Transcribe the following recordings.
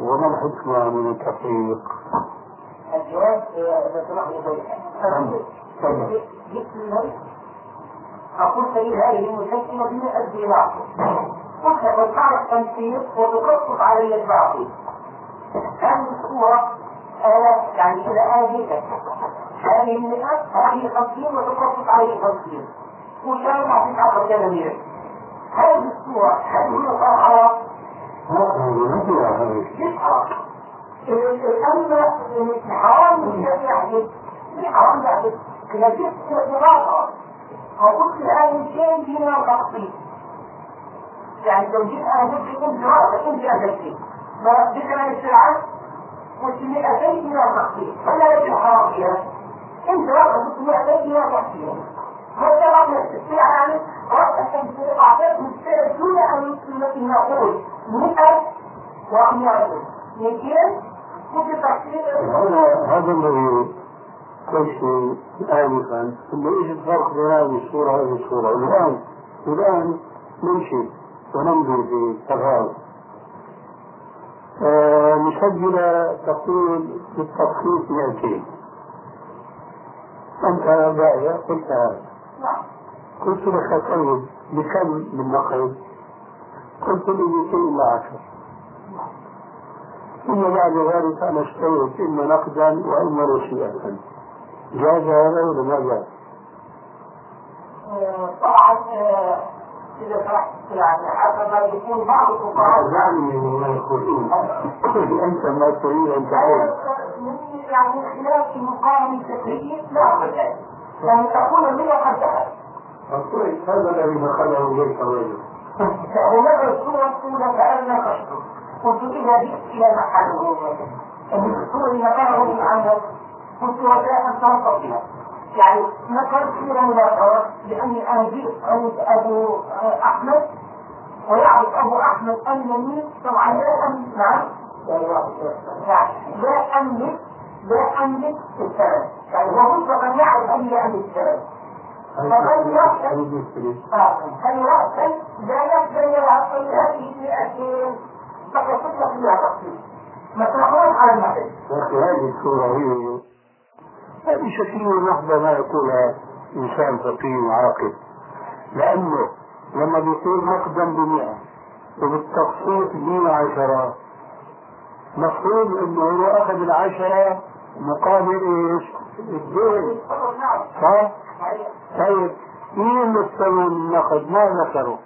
وما الحكمة من التفريق؟ الجواب إذا سمحت لي جبت أقول لي هذه العقل قلت قد تعرف التنسيق وتخفف علي الباطل هذه الصورة آلة يعني إلى آلة هذه المئة هذه خمسين وتخفف علي خمسين ما فيش عقل كلامية هذه الصورة هل هي صحراء؟ مش حرام أما حرام مش يحدث مش حرام يحدث كده جبت إضافة وقلت الآن شيء فيما تخطيط يعني لو جيت أنا قلت كنت رأسك كنت أدلتي بثمن السلعة قلت 200 من التخطيط فلا يجب الحرام فيها انت رأسك قلت 200 من التخطيط هذا رأس السلعة يعني رأسك أعطيت من السلعة دون أن نقول 100 و100 200 كنت تخطيط هذا الذي قلت آنفا ثم إيش الفرق بين هذه الصورة وهذه الصورة؟ الآن الآن نمشي وننظر في التفاوت آه مسجلة تقول بالتخصيص 200 أنت بائع قلت هذا. قلت لك طيب بكم من نقد؟ قلت لي 200 إلى 10 ثم بعد ذلك أنا اشتريت إما نقدا وإما نسيئة جاز هذا ولا ما جاز؟ طبعا إذا شرحت يعني حسب ما يكون بعض الفقهاء يعني ما يقولون. أنت ما تريد أن تعود يعني خلاف مقام فكري لا يعني تكون المية قد دخل أقول هذا الذي دخله إليك الرجل هناك الصورة كأن قصده قلت إذا جئت إلى محله الصورة اللي نقله من عنه قلت وجاء أن بها يعني نكرت كثيرا من الأرض لأني أنا جئت عند أبو أحمد ويعرف أبو أحمد أنني طبعا لا أملك نعم لا أملك لا أملك الثمن يعني هو مسبقا يعرف أني لا أملك الثمن فهل يحسن هل يحسن لا يحسن يلعب هذه المئتين فقد تطلق فيها تقسيم مطرحون على المحل لكن هذه الصورة هي هذه شكل محضة ما يقولها إنسان فقيه وعاقل لأنه لما بيقول مقدم بمئة وبالتخصيص مئة عشرة مفروض إنه هو أخذ العشرة مقابل إيش؟ الدين. صح؟ طيب مين الثمن النقد ما ذكره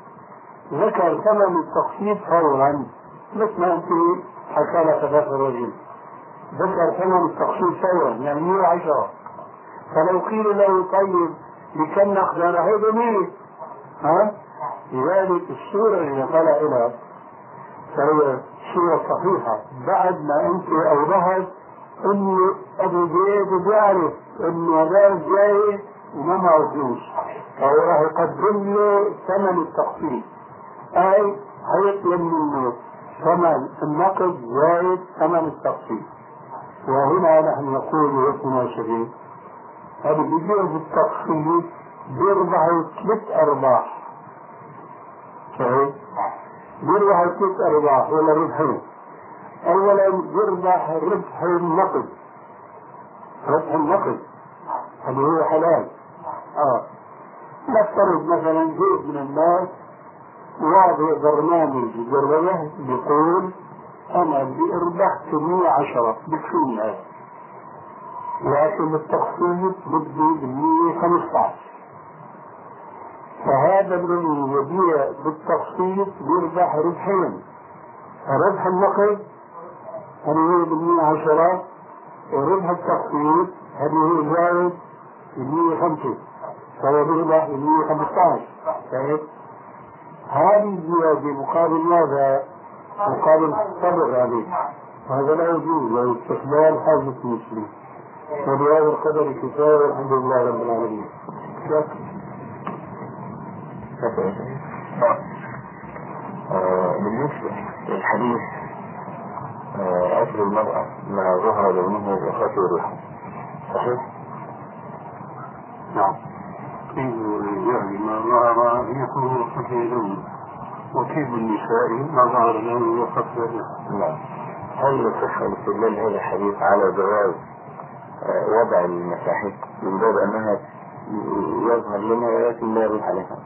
ذكر ثمن التخصيص فورا. مثل ما أنت حكى لك ذاك الرجل. ذكر ثمن التخصيص فورا يعني 110 فلو قيل له طيب بكم نقد أنا هيدا 100 ها؟ لذلك الصورة اللي طلع لها فهي صورة صحيحة. بعد ما أنت أوضحت انه أبو زيد بيعرف انه هذا جاي وما معه فلوس فهو راح يقدم له ثمن التخفيض أي هيطلب منه ثمن النقد زائد ثمن التخفيض وهنا نحن نقول يا شديد هذا بيجوز التخفيض بيربحوا ثلاث أرباح. صحيح؟ بيربح ثلاث أرباح ولا ربحين؟ اولا بيربح ربح النقد. ربح النقد. هذا هو حلال. آه. نفترض مثلا جزء من الناس. واضع برنامج جربه بيقول أنا ربحت 110 بكفيني هذا. لكن التخفيض بدي ب 115 فهذا الذي يبيع بالتخفيض بيربح ربحين. ربح النقد هذه بالمية عشرة وربح التخفيض هذه زائد بالمية خمسة فهو بيربح بالمية خمسة عشر طيب. هذه الزيادة مقابل ماذا؟ مقابل الصبر عليه. وهذا لا يجوز له استقبال حاجة المسلم وبهذا القدر كفاية والحمد لله رب العالمين. بالنسبة للحديث أكل المرأة ما ظهر لونه وخاطر الرحم صحيح؟ نعم. في الرجال ما ظهر يكون خفيفا وطيب النساء ما ظهر له وخفي نعم. هل يصح الاستدلال هذا الحديث على جواز آه، وضع المساحيق من باب أنها يظهر لنا ولكن لا يروح عليها؟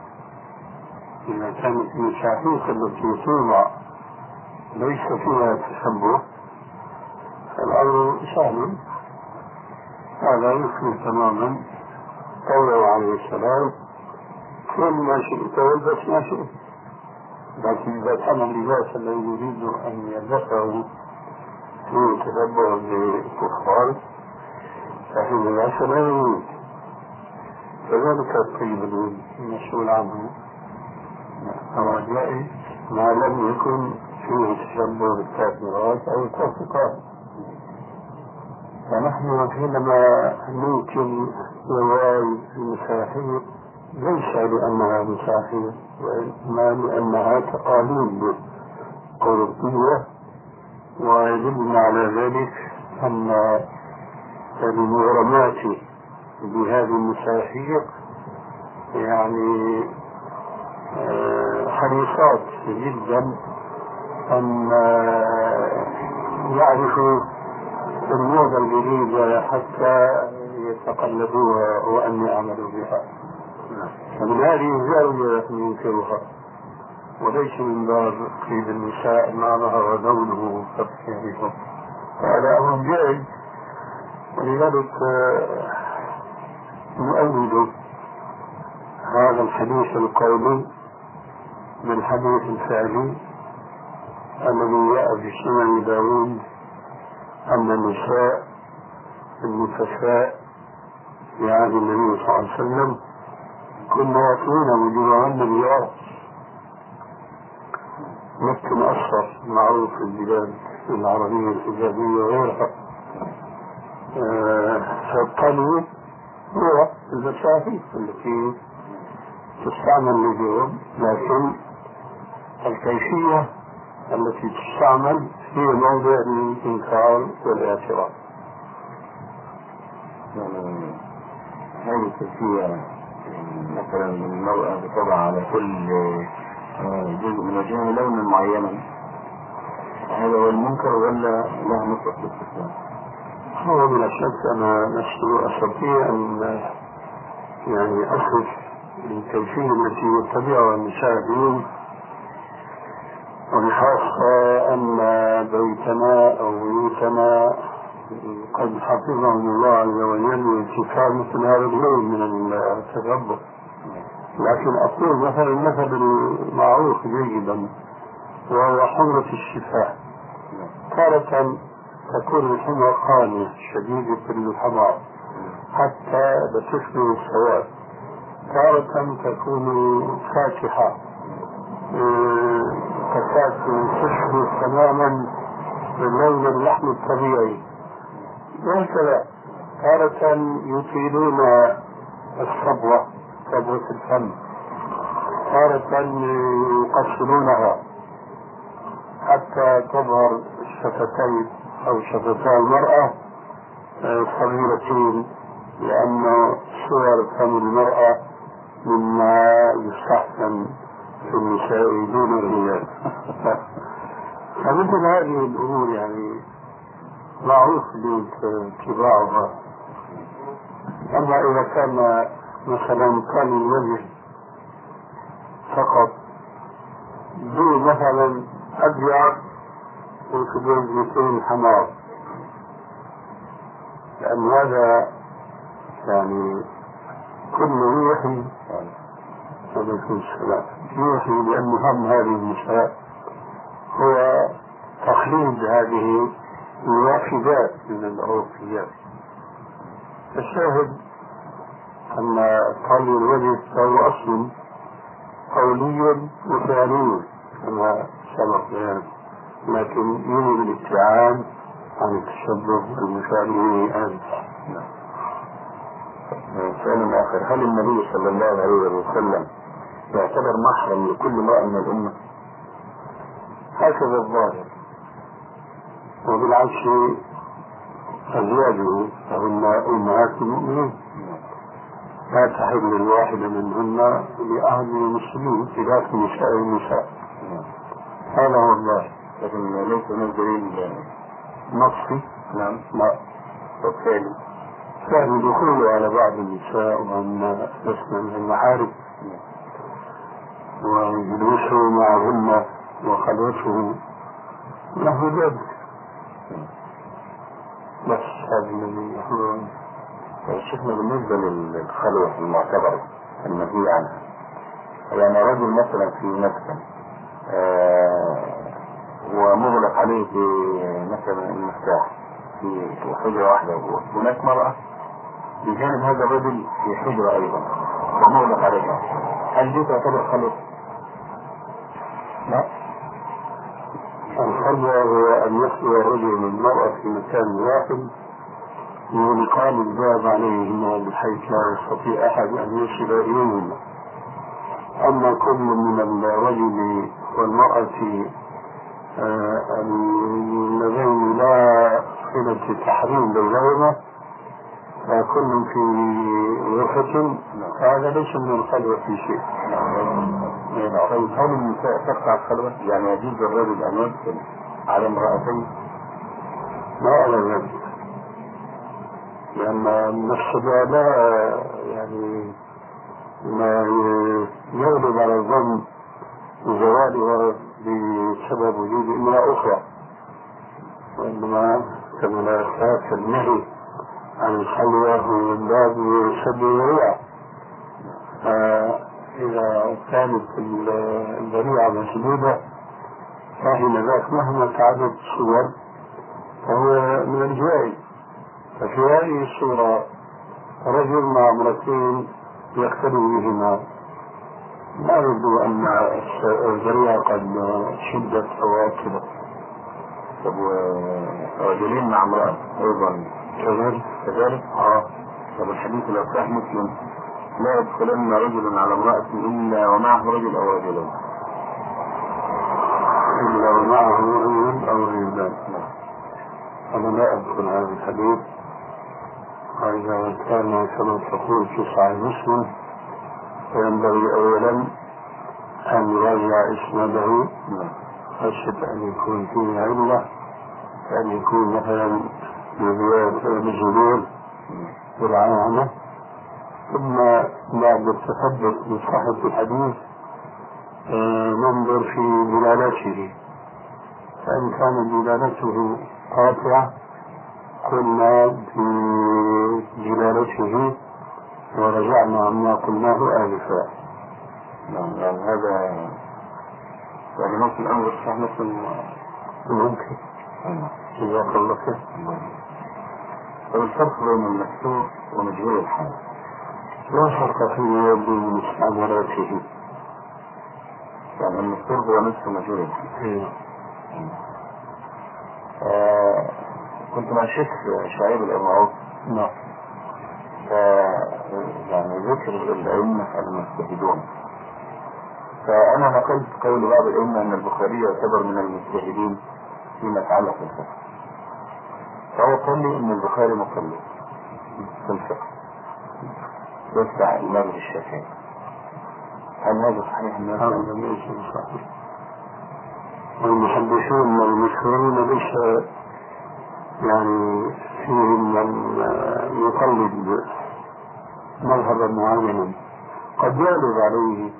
إذا كانت المشاهيق التي توضع ليس فيها تشبه فالأمر سهل. هذا يخفي تماما. قوله عليه السلام كل ما شئت والبس ما شئت. لكن إذا كان اللباس الذي يريد أن يلبسه فيه تشبه بالكفار لباس لا يريد كذلك الطيب المسؤول عنه. هو ما لم يكن فيه أو فنحن حينما ننكر رواية المساحير ليس لأنها مساحير وإنما لأنها تقاليد أوروبية ويدلنا على ذلك أن المغرمات بهذه المساحيق يعني آه، حريصات جدا أن آه، يعرفوا الموضة الجديدة حتى يتقلدوها وأن يعملوا بها. فمن هذه الزاوية ينكرها وليس من باب قيد النساء ما ظهر لونه كبشرهم هذا أمر جائز. ولذلك آه، نؤيد هذا الحديث القولي بالحديث الفعلي. الذي جاء في سنن داوود أن النساء النفساء في عهد النبي صلى الله عليه وسلم كنا يأتون وجوههن بياض مكة الأصفر معروف في البلاد العربية الحجازية وغيرها. آه، فالطلو هو المساحيق التي تستعمل اليوم لكن الكيفية التي تستعمل في موضع الإنكار والاعتراض يعني هذه الكيفية مثلا المرأة بتضع على كل جزء من وجهها لونا معينا هذا هو المنكر ولا له نصف الاستثناء؟ هو بلا شك أنا نفسي أستطيع أن يعني أصف الكيفية التي يتبعها النساء اليوم وبخاصة أن بيتنا أو بيوتنا قد حفظهم الله عز وجل ارتكاب مثل هذا اليوم من التشبه لكن أقول مثلا المثل المعروف جيدا وهو حمرة الشفاه تارة تكون الحمرة قانية شديدة الحمار حتى تشبه السواد. تارة تكون فاتحة. تكاد تشبه تماما لون اللحم الطبيعي. وهكذا تارة يطيلون الصبوة صبوة الفم. تارة يقصرونها. حتى تظهر الشفتين أو شفتا المرأة صغيرتين لأن صور فم المرأة مما يستحسن النساء دون الرجال. فمثل هذه الأمور يعني معروف باتباعها أما إذا كان مثلا كان الوجه فقط دون مثلا أبيض وكبير مثل حمار. لأن هذا يعني كله يوحي عليكم السلام. يوحي بأن هم هذه النساء هو تخليد هذه الواحدات من العرفيات الشاهد أن طلي الوجه فهو أصل قولي وفعلي كما سبق بيان. لكن يوجد الابتعاد عن التشبه المثالي أنت. سؤال آخر. هل النبي صلى الله عليه وسلم يعتبر محرم لكل امرأة من الأمة؟ هكذا الظاهر. وبالعكس أزواجه فهن أمهات المؤمنين. لا تحل الواحدة منهن لأحد المسلمين خلاف نساء النساء. هذا هو الله لكن ليس هناك دليل نصي نعم. لا. وبالتالي كان دخوله على بعض النساء وأن لسنا من المحارم. وجلوسه معهن وخلوته له ذلك بس هذا الذي يحضرني شفنا بالنسبة للخلوة المعتبرة المنهي عنها يعني رجل مثلا في مسكن آه ومغلق عليه مثلا المفتاح في حجرة واحدة هناك مرأة بجانب هذا الرجل في حجرة أيضا ومغلق عليها. هل دي تعتبر خلوة؟ لا. هو أن يخلو الرجل والمرأة في مكان واحد ويقام الباب عليهما بحيث لا يستطيع أحد أن يصل إليهما. أما كل من الرجل والمرأة آه، اللذين لا صلة التحريم بينهما فكل في غرفة. فهذا ليس من الخلوة في شيء. طيب هل النساء تقطع الخلوة؟ يعني يجوز الرجل أن يدخل على امرأتين. ما على ذلك. لأن النفس لا يعني ما يغلب على الظن زوالها بسبب وجود امرأة أخرى. وإنما كما لا النهي عن الخلوة من باب سد الذريعة فإذا كانت الذريعة مسدودة فحين ذاك مهما تعدد الصور فهو من الجائز ففي هذه الصورة رجل مع امرأتين يختلف بهما. لا يبدو أن الذريعة قد شدت أو أكلت طب ورجلين مع امرأة أيضا. كذلك كذلك؟ آه. طب الحديث لو صحيح مسلم لا يدخلن رجل على امرأة إلا ومعه رجل أو رجلين إلا ومعه رجل أو رجلان أنا لا أذكر هذا الحديث. وإذا كان كما تقول في صحيح مسلم. فينبغي أولا أن يراجع إسناده. خشية أن يكون فيه علة. أن يكون مثلا بزيادة بالعامة ثم بعد التثبت بصحة الحديث آه، ننظر في دلالته. فإن كان دلالته قاطعة قلنا في دلالته ورجعنا عما قلناه آنفا. نعم يعني هذا يعني نص الأمر صحيح مسلم ممكن. جزاك الله خير. الفرق بين المكتوب ومجهول الحال لا فرق فيما بين مستعملاته يعني المكتوب هو نفسه مجهول الحال. آه كنت مع الشيخ شعيب الأرناؤوط نعم. يعني ذكر الأئمة المجتهدون. فأنا نقلت قول بعض الأئمة أن البخاري يعتبر من المجتهدين فيما يتعلق بالفقه. فهو قال لي أن البخاري مقلد في الفقه يتبع الإمام الشافعي. هل هذا صحيح الناس؟ هذا ليس صحيح والمحدثون المشهورون ليس يعني فيهم من يقلد مذهبا معينا قد يغلب عليه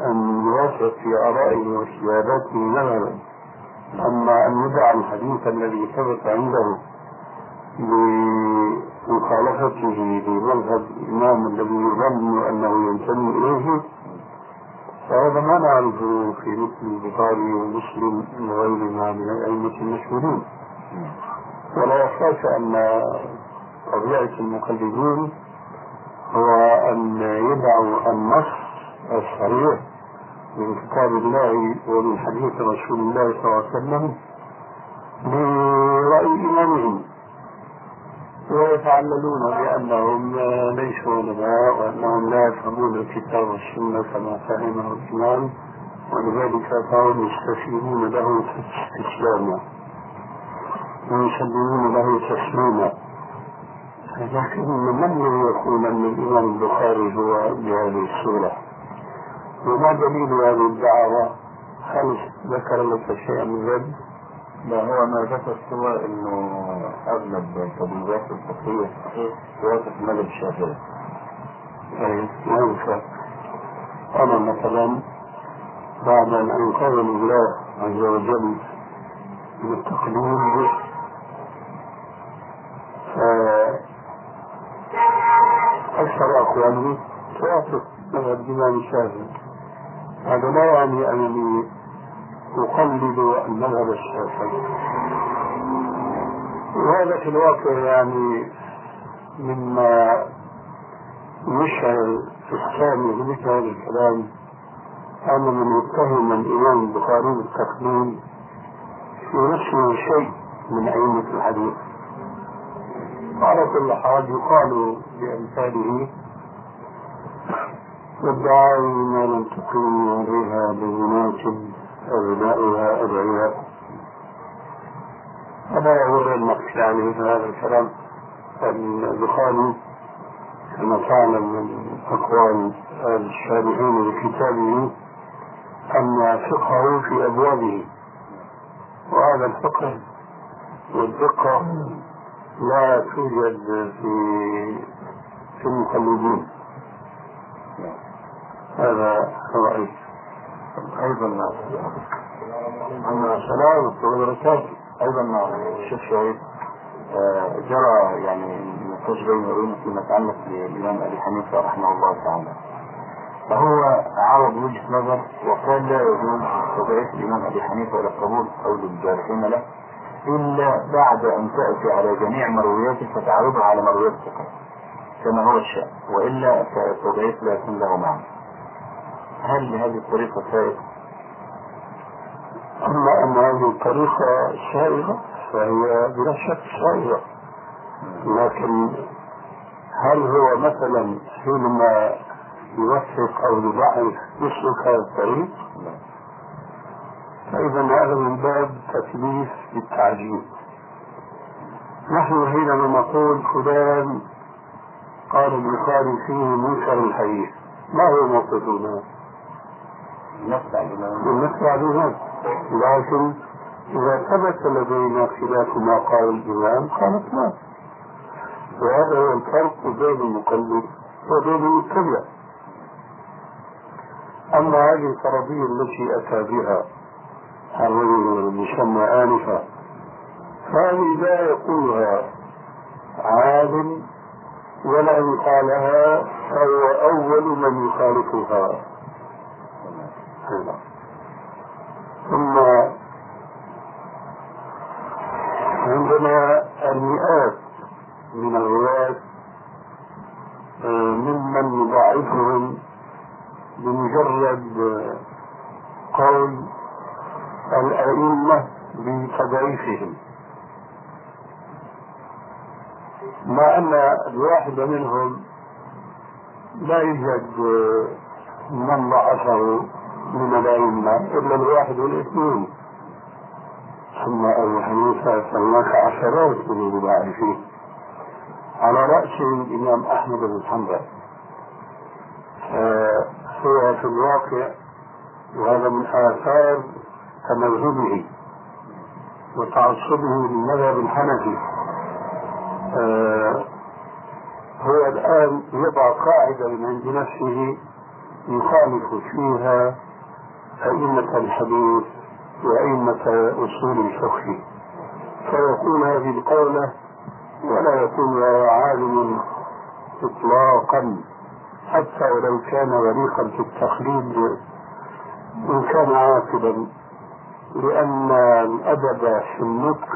أن يوافق في آرائه واجتهاداته مذهبا أما أن يدع الحديث الذي ثبت عنده بمخالفته لمذهب الإمام الذي يظن أنه ينتمي إليه فهذا ما نعرفه في مثل البخاري ومسلم وغيرهما من الأئمة المشهورين. ولا يخاف أن طبيعة المقلدين هو أن يدعوا النص الصحيح من كتاب الله ومن حديث رسول الله صلى الله عليه وسلم برأي إمامهم ويتعللون بأنهم ليسوا علماء وأنهم لا يفهمون الكتاب والسنة كما فهمه الإمام ولذلك فهم يستسلمون له استسلاما ويسلمون له تسليما. لكن من يقول أن الإمام البخاري هو بهذه الصورة؟ وما دليل هذه الدعوة هل ذكر لك شيئا من ذلك؟ لا هو ما ذكر سوى إنه أغلب التدريبات الصحيح توافق مذهب الشافعي. أي ما ينفع أنا مثلا بعد أن أنقذني الله عز وجل من التقليد أكثر أقوالي توافق مذهب الإمام الشافعي هذا لا يعني أنني أقلد المذهب الشافعي وهذا في الواقع يعني مما يشعر في الثاني بمثل هذا الكلام. أن من يتهم الإمام البخاري بالتقليد في نفسه شيء من أئمة الحديث. على كل حال يقال بأمثاله والدعاء ما لم تقيم عليها بينات أبنائها أدعياء فلا يغر المقصد عليه هذا الكلام البخاري كما تعلم من أقوال الشارحين لكتابه أن فقهه في أبوابه. وهذا الفقه والدقة لا توجد في في المقلدين هذا رأيي أيضا أما السلام وبركاته أيضا الشيخ شعيب آه، جرى يعني نقاش بين وبين فيما يتعلق بالإمام أبي حنيفة رحمه الله تعالى. فهو عرض وجهة نظر وقال لا يجوز تضعيف الإمام أبي حنيفة إلى القبول أو للجارحين له إلا بعد أن تأتي على جميع مروياته فتعرضها على مرويات كما هو الشأن وإلا فالتضعيف لا يكون له معنى. هل بهذه الطريقة سائغ؟ أما أن هذه الطريقة سائغة فهي بلا شك سائغة لكن هل هو مثلا حينما يوفق أو يضعف يسلك هذا الطريق؟ فإذا هذا من باب تكليف بالتعجيل نحن حينما نقول فلان قال البخاري فيه منكر الحديث ما هو موقفنا؟ بالنسبة لذلك لكن إذا ثبت لدينا خلاف ما قال الإمام قالت لا. وهذا هو الفرق بين المقلد وبين المتبع. أما هذه الفرضية التي أتى بها الرجل المسمى آنفا فهذه لا يقولها عالم ولا إن قالها فهو أول من يخالفها. ثم عندنا المئات من الرواة ممن يضاعفهم بمجرد قول الأئمة بتضعيفهم. مع أن الواحد منهم لا يوجد من ضعفه. من الأئمة إلا الواحد والإثنين. ثم أبو حنيفة فهناك عشرات من المضاعفين على رأسهم الإمام أحمد بن حنبل. هو في الواقع وهذا من آثار تمذهبه وتعصبه للمذهب الحنفي. هو الآن يضع قاعدة من عند نفسه يخالف فيها أئمة الحديث وأئمة أصول الفقه. فيقول هذه القولة ولا يكون عالم إطلاقا. حتى ولو كان غريقا في التقليد إن كان عاقلا لأن الأدب في النطق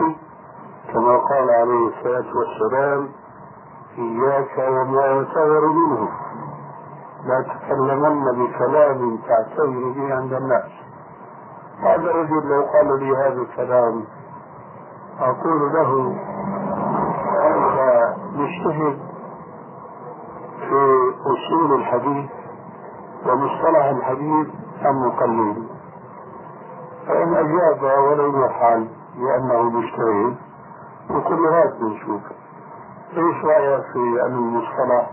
كما قال عليه الصلاة والسلام إياك وما يعتبر منه. لا تكلمن بكلام تعتبر به عند الناس. هذا الرجل لو قال لي هذا الكلام؟ أقول له أنت مجتهد في أصول الحديث ومصطلح الحديث أم مقلد؟ فإن أجاب ولم يفعل لأنه مجتهد وكل هذا نشوف إيش رأيك في أن المصطلح؟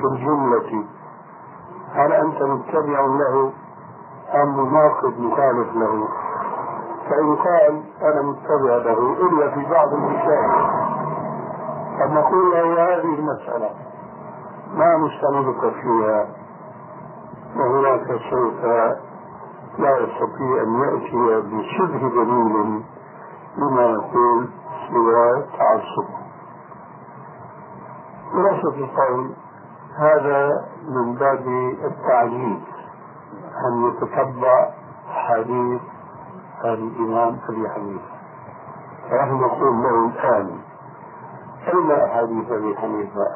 في الجملة هل أنت متبع له أم مناقض مخالف له؟ فإن قال أنا متبع له إلا في بعض المسائل قد نقول له هذه المسألة ما نستندك فيها؟ وهناك سوف لا يستطيع أن يأتي بشبه دليل لما يقول سوى تعصب. خلاصة القول هذا من باب التعليم أن يتتبع حديث الإمام أبي حنيفة فنحن نقول له الآن؟ أين أحاديث أبي حنيفة؟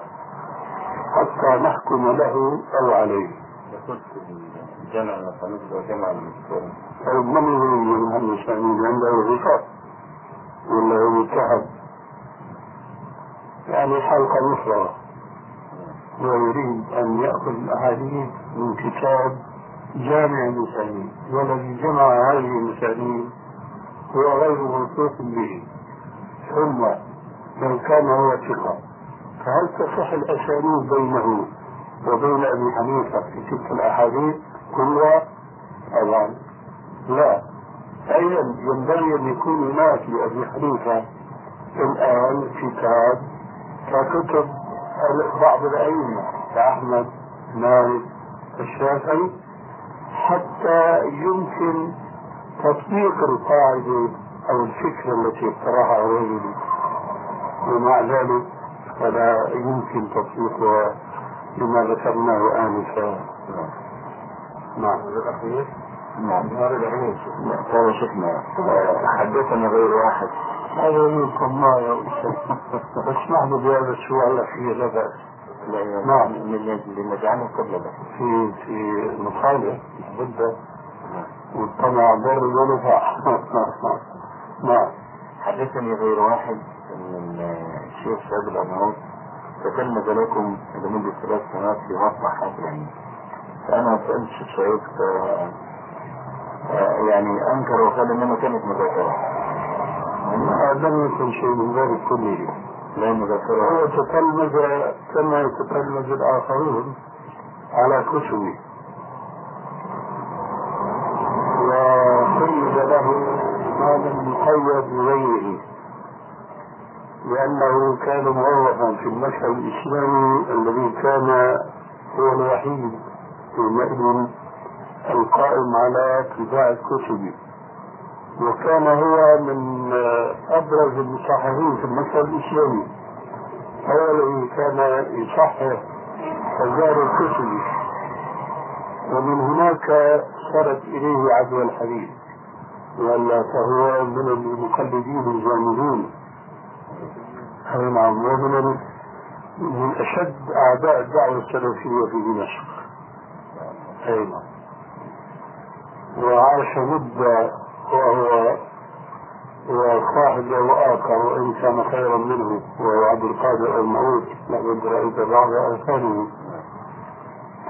حتى نحكم له أو عليه. جمع المصانيف وجمع المذكور طيب من يريد من الإسلاميين عنده غطاء ولا هو متحد يعني حلقة مفرغة ويريد أن يأخذ الأحاديث من كتاب جامع المسلمين والذي جمع هذه المسلمين هو غير موثوق به ثم لو كان هو ثقة فهل تصح الأسانيد بينه وبين أبي حنيفة في تلك الأحاديث كلها؟ طبعا لا أيضا ينبغي أن يكون هناك لأبي حنيفة الآن كتاب ككتب بعض الأئمة كأحمد مالك الشافعي حتى يمكن تطبيق القاعدة أو الفكرة التي اقترحها الرجل ومع ذلك فلا يمكن تطبيقها لما ذكرناه آنفا. نعم. الأخير؟ نعم. هذا الأخير. قال شفنا حدثنا غير واحد. هذا منكم ما يا أستاذ. اسمح لي بهذا السؤال الأخير لا لا نعم. لنجعله قبل بس في في المخالف لابد والطمع ضر ونفع نعم. حدثني غير واحد ان الشيخ شهاب الأنهار تكلم لكم لمدة ثلاث سنوات في مصنع حافظ العلم فأنا سألت الشيخ يعني أنكر وقال إنما كانت مذاكرة. لم يكن شيء من ذلك كله. هو تتلمذ كما يتتلمذ الآخرون على كتبه. وقيد له ما لم يقيد بغيره. لأنه كان موظفا في المشهد الإسلامي الذي كان هو الوحيد يومئذ القائم على طباعة الكتب وكان هو من أبرز المصححين في المشهد الإسلامي. هو الذي كان يصحح أزار الكتب ومن هناك صارت إليه عدوى الحديث ولا فهو من المقلدين الجامدين أي نعم ومن من أشد أعداء الدعوة السلفية في دمشق؟ أي نعم. وعاش مدة وهو وصاحب له آخر وإن كان خيرا منه وهو عبد القادر المعود لقد رأيت بعض آثاره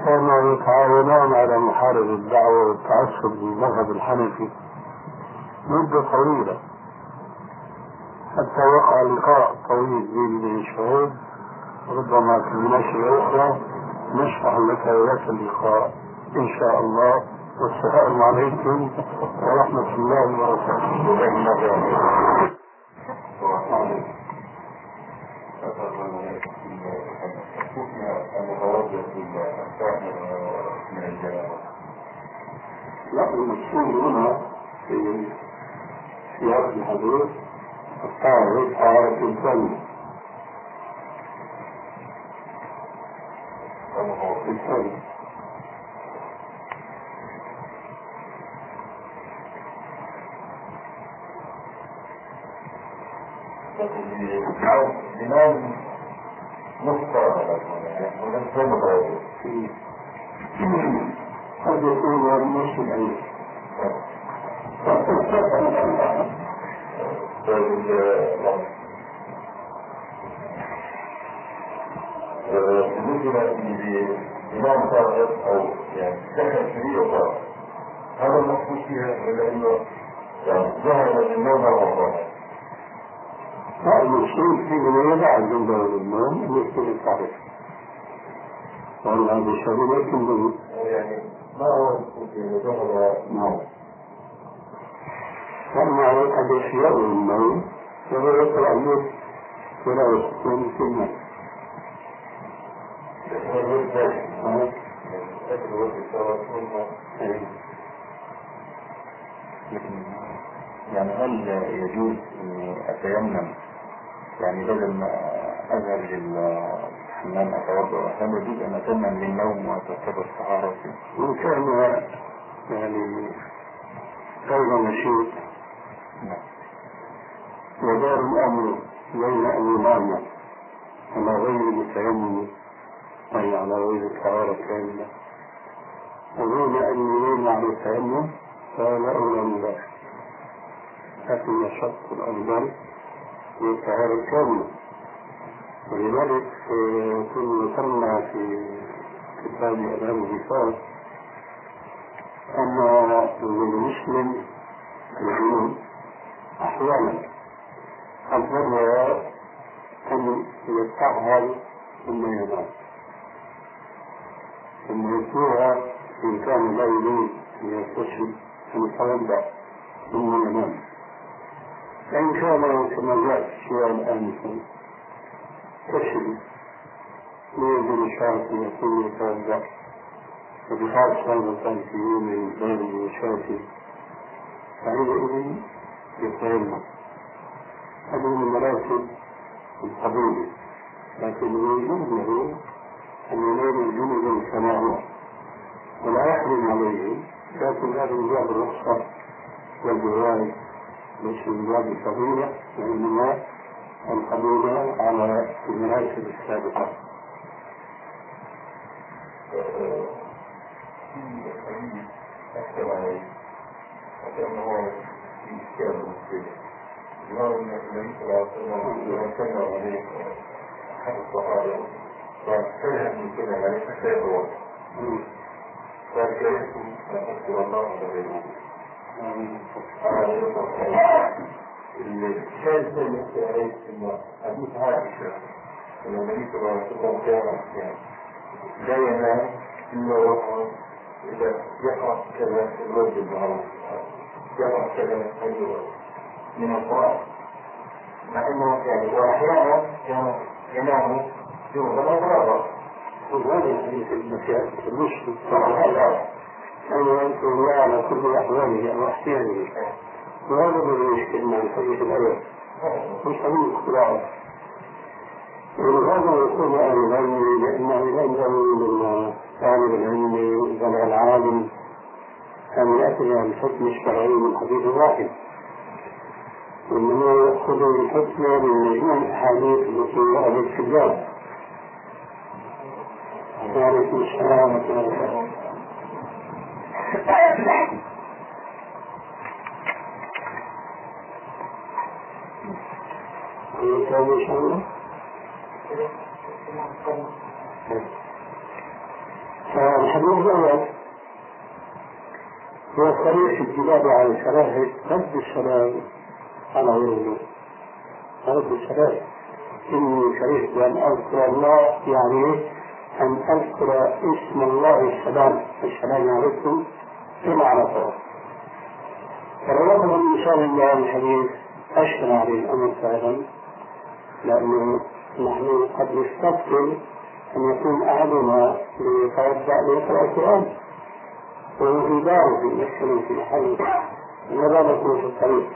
كانوا يتعاونان على محاربة الدعوة والتعصب للمذهب الحنفي مدة طويلة حتى وقع لقاء طويل بين ابن الشهود ربما في نشر أخرى نشرح لك ذاك اللقاء إن شاء الله. والسلام عليكم ورحمة الله وبركاته. لا المقصود هنا في سياق الحديث الطاهر طهارة الفم الفم الإمام مختار ونفهم قد يكون النص العين بالنسبة لإمام طاهر أو يعني دخل كبير طاهر هذا المقصود فيها ولا إنه يعني ظهر النوم رمضان المقصود في من يدعى عنده النوم أن يكون الصحيح وأن هذا الشيء لا يمكن. يعني ما هو معه فأما عليك بأشياء النوم وهو يقرأ النوم ولا يستطيع في النوم يعني هل يجوز اني اتيمم يعني ما أذهب للحمام أتوضأ. هل يجوز أن اتيمم للنوم وتعتبر طهارة وإن كان يعني غير نشيط ودار الأمر بين أمران على غير التيمم أي على غير الطهارة كاملة. وبين أن على التيمم فلا أولى من ذلك. لكن الشرط الأفضل هي الطهارة الكاملة ولذلك آه، كنا ذكرنا في كتاب أدام الوفاق أن للمسلم الجنون أحيانا أفضل أن يتعهد ثم ينام ثم يتوها إن كان لا يريد أن يغتسل أن يتوضأ ثم ينام. فإن كان في السؤال آنفا كسل ويجب شرط يكون يتوضأ وبخاصة في يوم بارد وشاتي فعندئذ يتيمم هذه من مراتب لكن يجوز له أن ينال جنبا كما ولا يحرم عليه لكن هذا من باب الرخصة والجواز باب الفضيلة وإنما القبول على المراتب السابقة. أحكم عليه صلى الله عليه وسلم عليه عليه الله عليه ده اللي حديث عائشة النبي صلى الله عليه وسلم كان يعني لا ينام الا وهو أيوه من القران مع انه يعني واحيانا كان ينام جنوبا وفراغا وهذا الحديث المسيح المسلم أن يذكر الله على كل أحواله أو أحيانه. وهذا الذي يشكل مع الحديث الأول مش أمين اختراعه ولهذا يكون أهل العلم لأنه لا ينبغي لطالب العلم بل العالم. أن يأتي بالحكم الشرعي من حديث واحد. وإنما يأخذ الحكم من مجموع الأحاديث التي وردت في الباب. وعليكم السلام فالحديث الأول هو الصريح في على الشراهد رد السلام على غيره رد السلام إني كرهت أن أذكر الله يعني أن أذكر اسم الله السلام السلام عليكم كما عرفه فرواه الإنسان الله الحديث أشكل عليه الأمر فعلا لأنه نحن قد نستقبل أن يكون أحدنا ليتوضأ ليقرأ القرآن. وهو في داره في مسكن في محل ولا نكون في الطريق.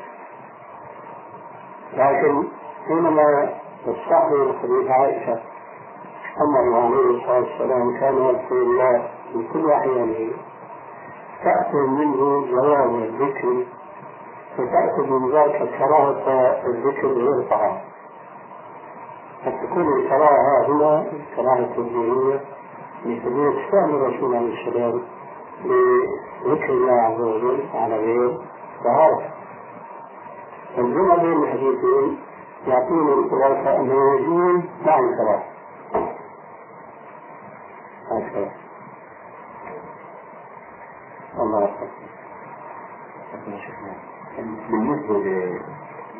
لكن حينما تستحضر حديث عائشة أنه عليه الصلاة والسلام كان يذكر الله في كل أحيانه تأخذ منه جواب الذكر فتأخذ من ذلك كراهة الذكر غير طعام قد تكون الكراهة هنا كراهة الدينية لسبيل إسلام الرسول عليه السلام لذكر الله عز وجل على غير طهارة الجمع بين الحديثين يعطينا الخلاصة أنه يجوز مع الكراهة. الله أكبر. بالنسبة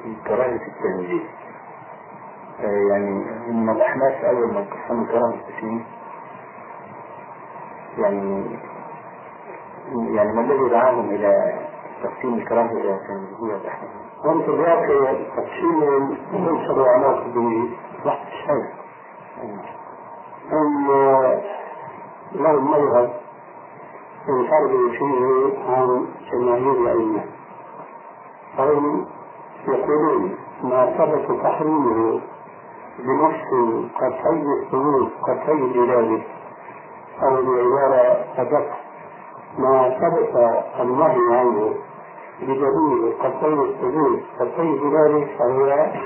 لكراهة التنزيل آه، يعني ما احناش اول ما قسموا كراهة التسليم يعني يعني ما الذي دعاهم إلى تقسيم الكراهة إلى تنزيهية وتحريمية؟ وانت ذاك تقسيم ينشر على بوحدة الشيء أن له مذهب ينفرد فيه عن جماهير الأئمة. فهم يقولون ما ثبت تحريمه بنص قطعي الثبوت قطعي الإرادة أو بعبارة أدق. ما ثبت النهي عنه بدليل قطعي الثبوت قطعي الإرادة فهو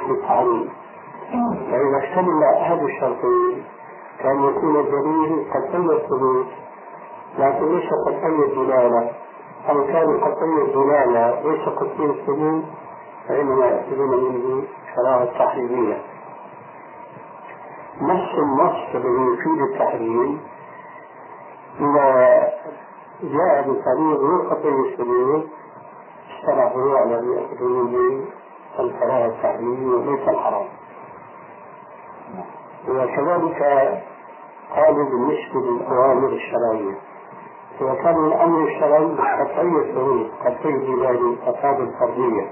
بالتحريم. فإذا اكتمل أحد الشرطين كان يكون الدليل قطعي الثبوت لكن ليس قطعي الدلالة أو كان قطعي الدلالة ليس قطعي الثبوت فإنما يأخذون منه كراهة تحريمية نفس النص الذي يفيد التحريم إذا جاء بطريق غير قطعي الثبوت اشترطوا على أن يأخذوا منه الكراهة التحريمية وليس الحرام. وكذلك قالوا بالنسبة للأوامر الشرعية. إذا كان الأمر الشرعي قطعي الثبوت قطعي الدلالة أفاد الفردية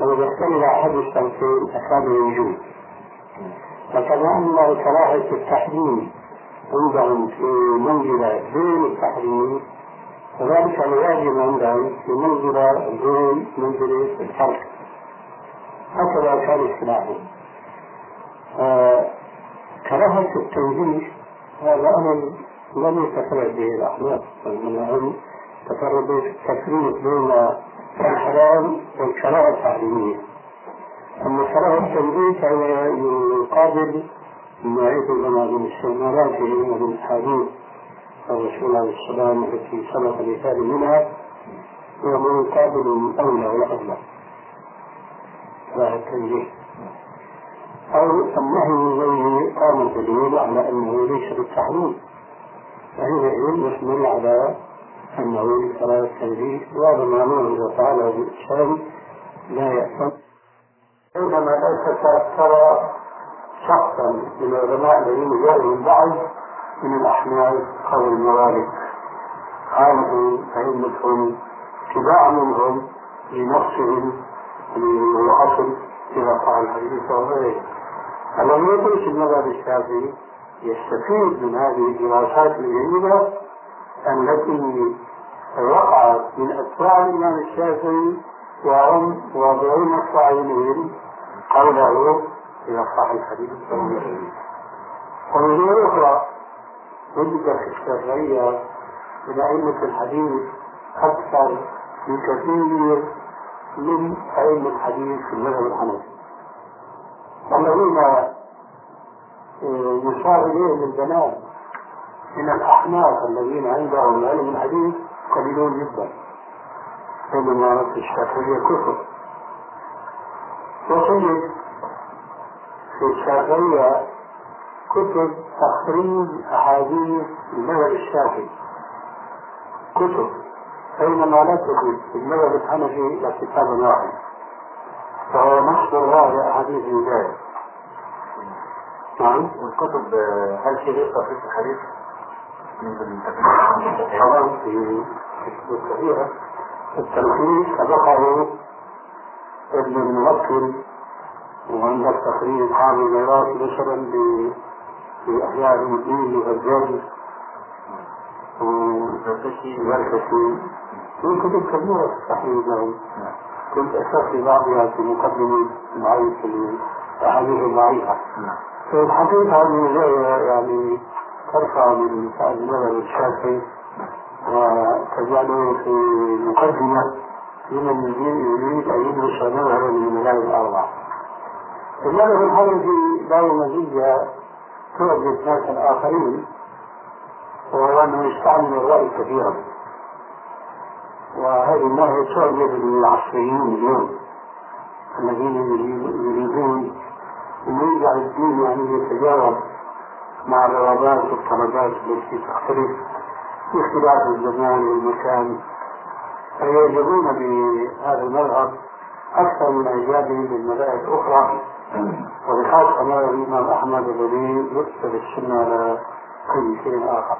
وإذا اختلف أحد الشرطين أفاد الوجود. فكما أن كراهة التحريم عندهم في منزلة دون التحريم كذلك الواجب عندهم في منزلة دون منزلة الفرق. هكذا كان اصطلاحهم آه كراهة التنزيه هذا أمر لم يتفرد به الأحناف منهم تفردوا في التفريق بين الحرام والكراهة التحريمية أما كراهة التنزيه فهو يقابل ما يعيدنا من استعمالاته ومن أحاديث الرسول عليه السلام التي سبق مثال منها وهو يقابل الأولى والأفضل. كراهة التنزيه أو النهي الذي قام الدليل على أنه ليس بالتحريم. فحينئذ يحمل على أنه لكراهة التنزيه وهذا ما الله تعالى بالإسلام لا يأثم. بينما لا ترى شخصا من العلماء الذين جاءوا من من الأحناف أو الموالد خالفوا أئمتهم اتباعا منهم لنفسهم للأصل إذا فعل الحديث وغيره. الذي يدرس المذهب الشافعي يستفيد من هذه الدراسات الجيدة التي وقعت من أتباع الإمام الشافعي وهم واضعون الصعيدين قوله إذا صح الحديث ومن أخرى وجد في الشافعية من أئمة الحديث أكثر بكثير من أئمة الحديث في المذهب الحنفي. والذين يشار إليهم البنات من الأحناف الذين عندهم علم الحديث قليلون جدا. بينما الشافعية كثر وتجد في الشافعية كتب تخريج أحاديث المذهب الشافعي. كتب. بينما لا تجد في المذهب الحنفي إلا كتاب واحد. فهو محضر هذا أحاديث ذلك نعم والكتب هل في غير تصحيح الحديث؟ طبعا في كثيرة. التلخيص سبقه ابن الموكل وعندك تقرير حامل الميراث مثلا في أحياء الدين لغزالي وزركشي في كتب كثيرة في التحرير له كنت أشرت بعضها في مقدمة ضعيف الأحاديث الضعيفة في الحقيقة هذه يعني ترفع من سعد المذهب الشافعي وتجعله في مقدمة لمن يريد أن يدرس مذهبا من المذاهب الأربعة. المذهب الحنفي له مزية تعجب ناسا آخرين وهو أنه يستعمل الرأي كثيرا وهذه النهي تعجب العصريين اليوم الذين يريدون يرجع الدين يعني يتجاوب مع الرغبات والطلبات التي تختلف في اختلاف الزمان والمكان فيعجبون بهذا المذهب أكثر من إعجابهم بالمذاهب الأخرى. وبخاصة مذهب الإمام أحمد الذي يكتب السنة على كل شيء آخر.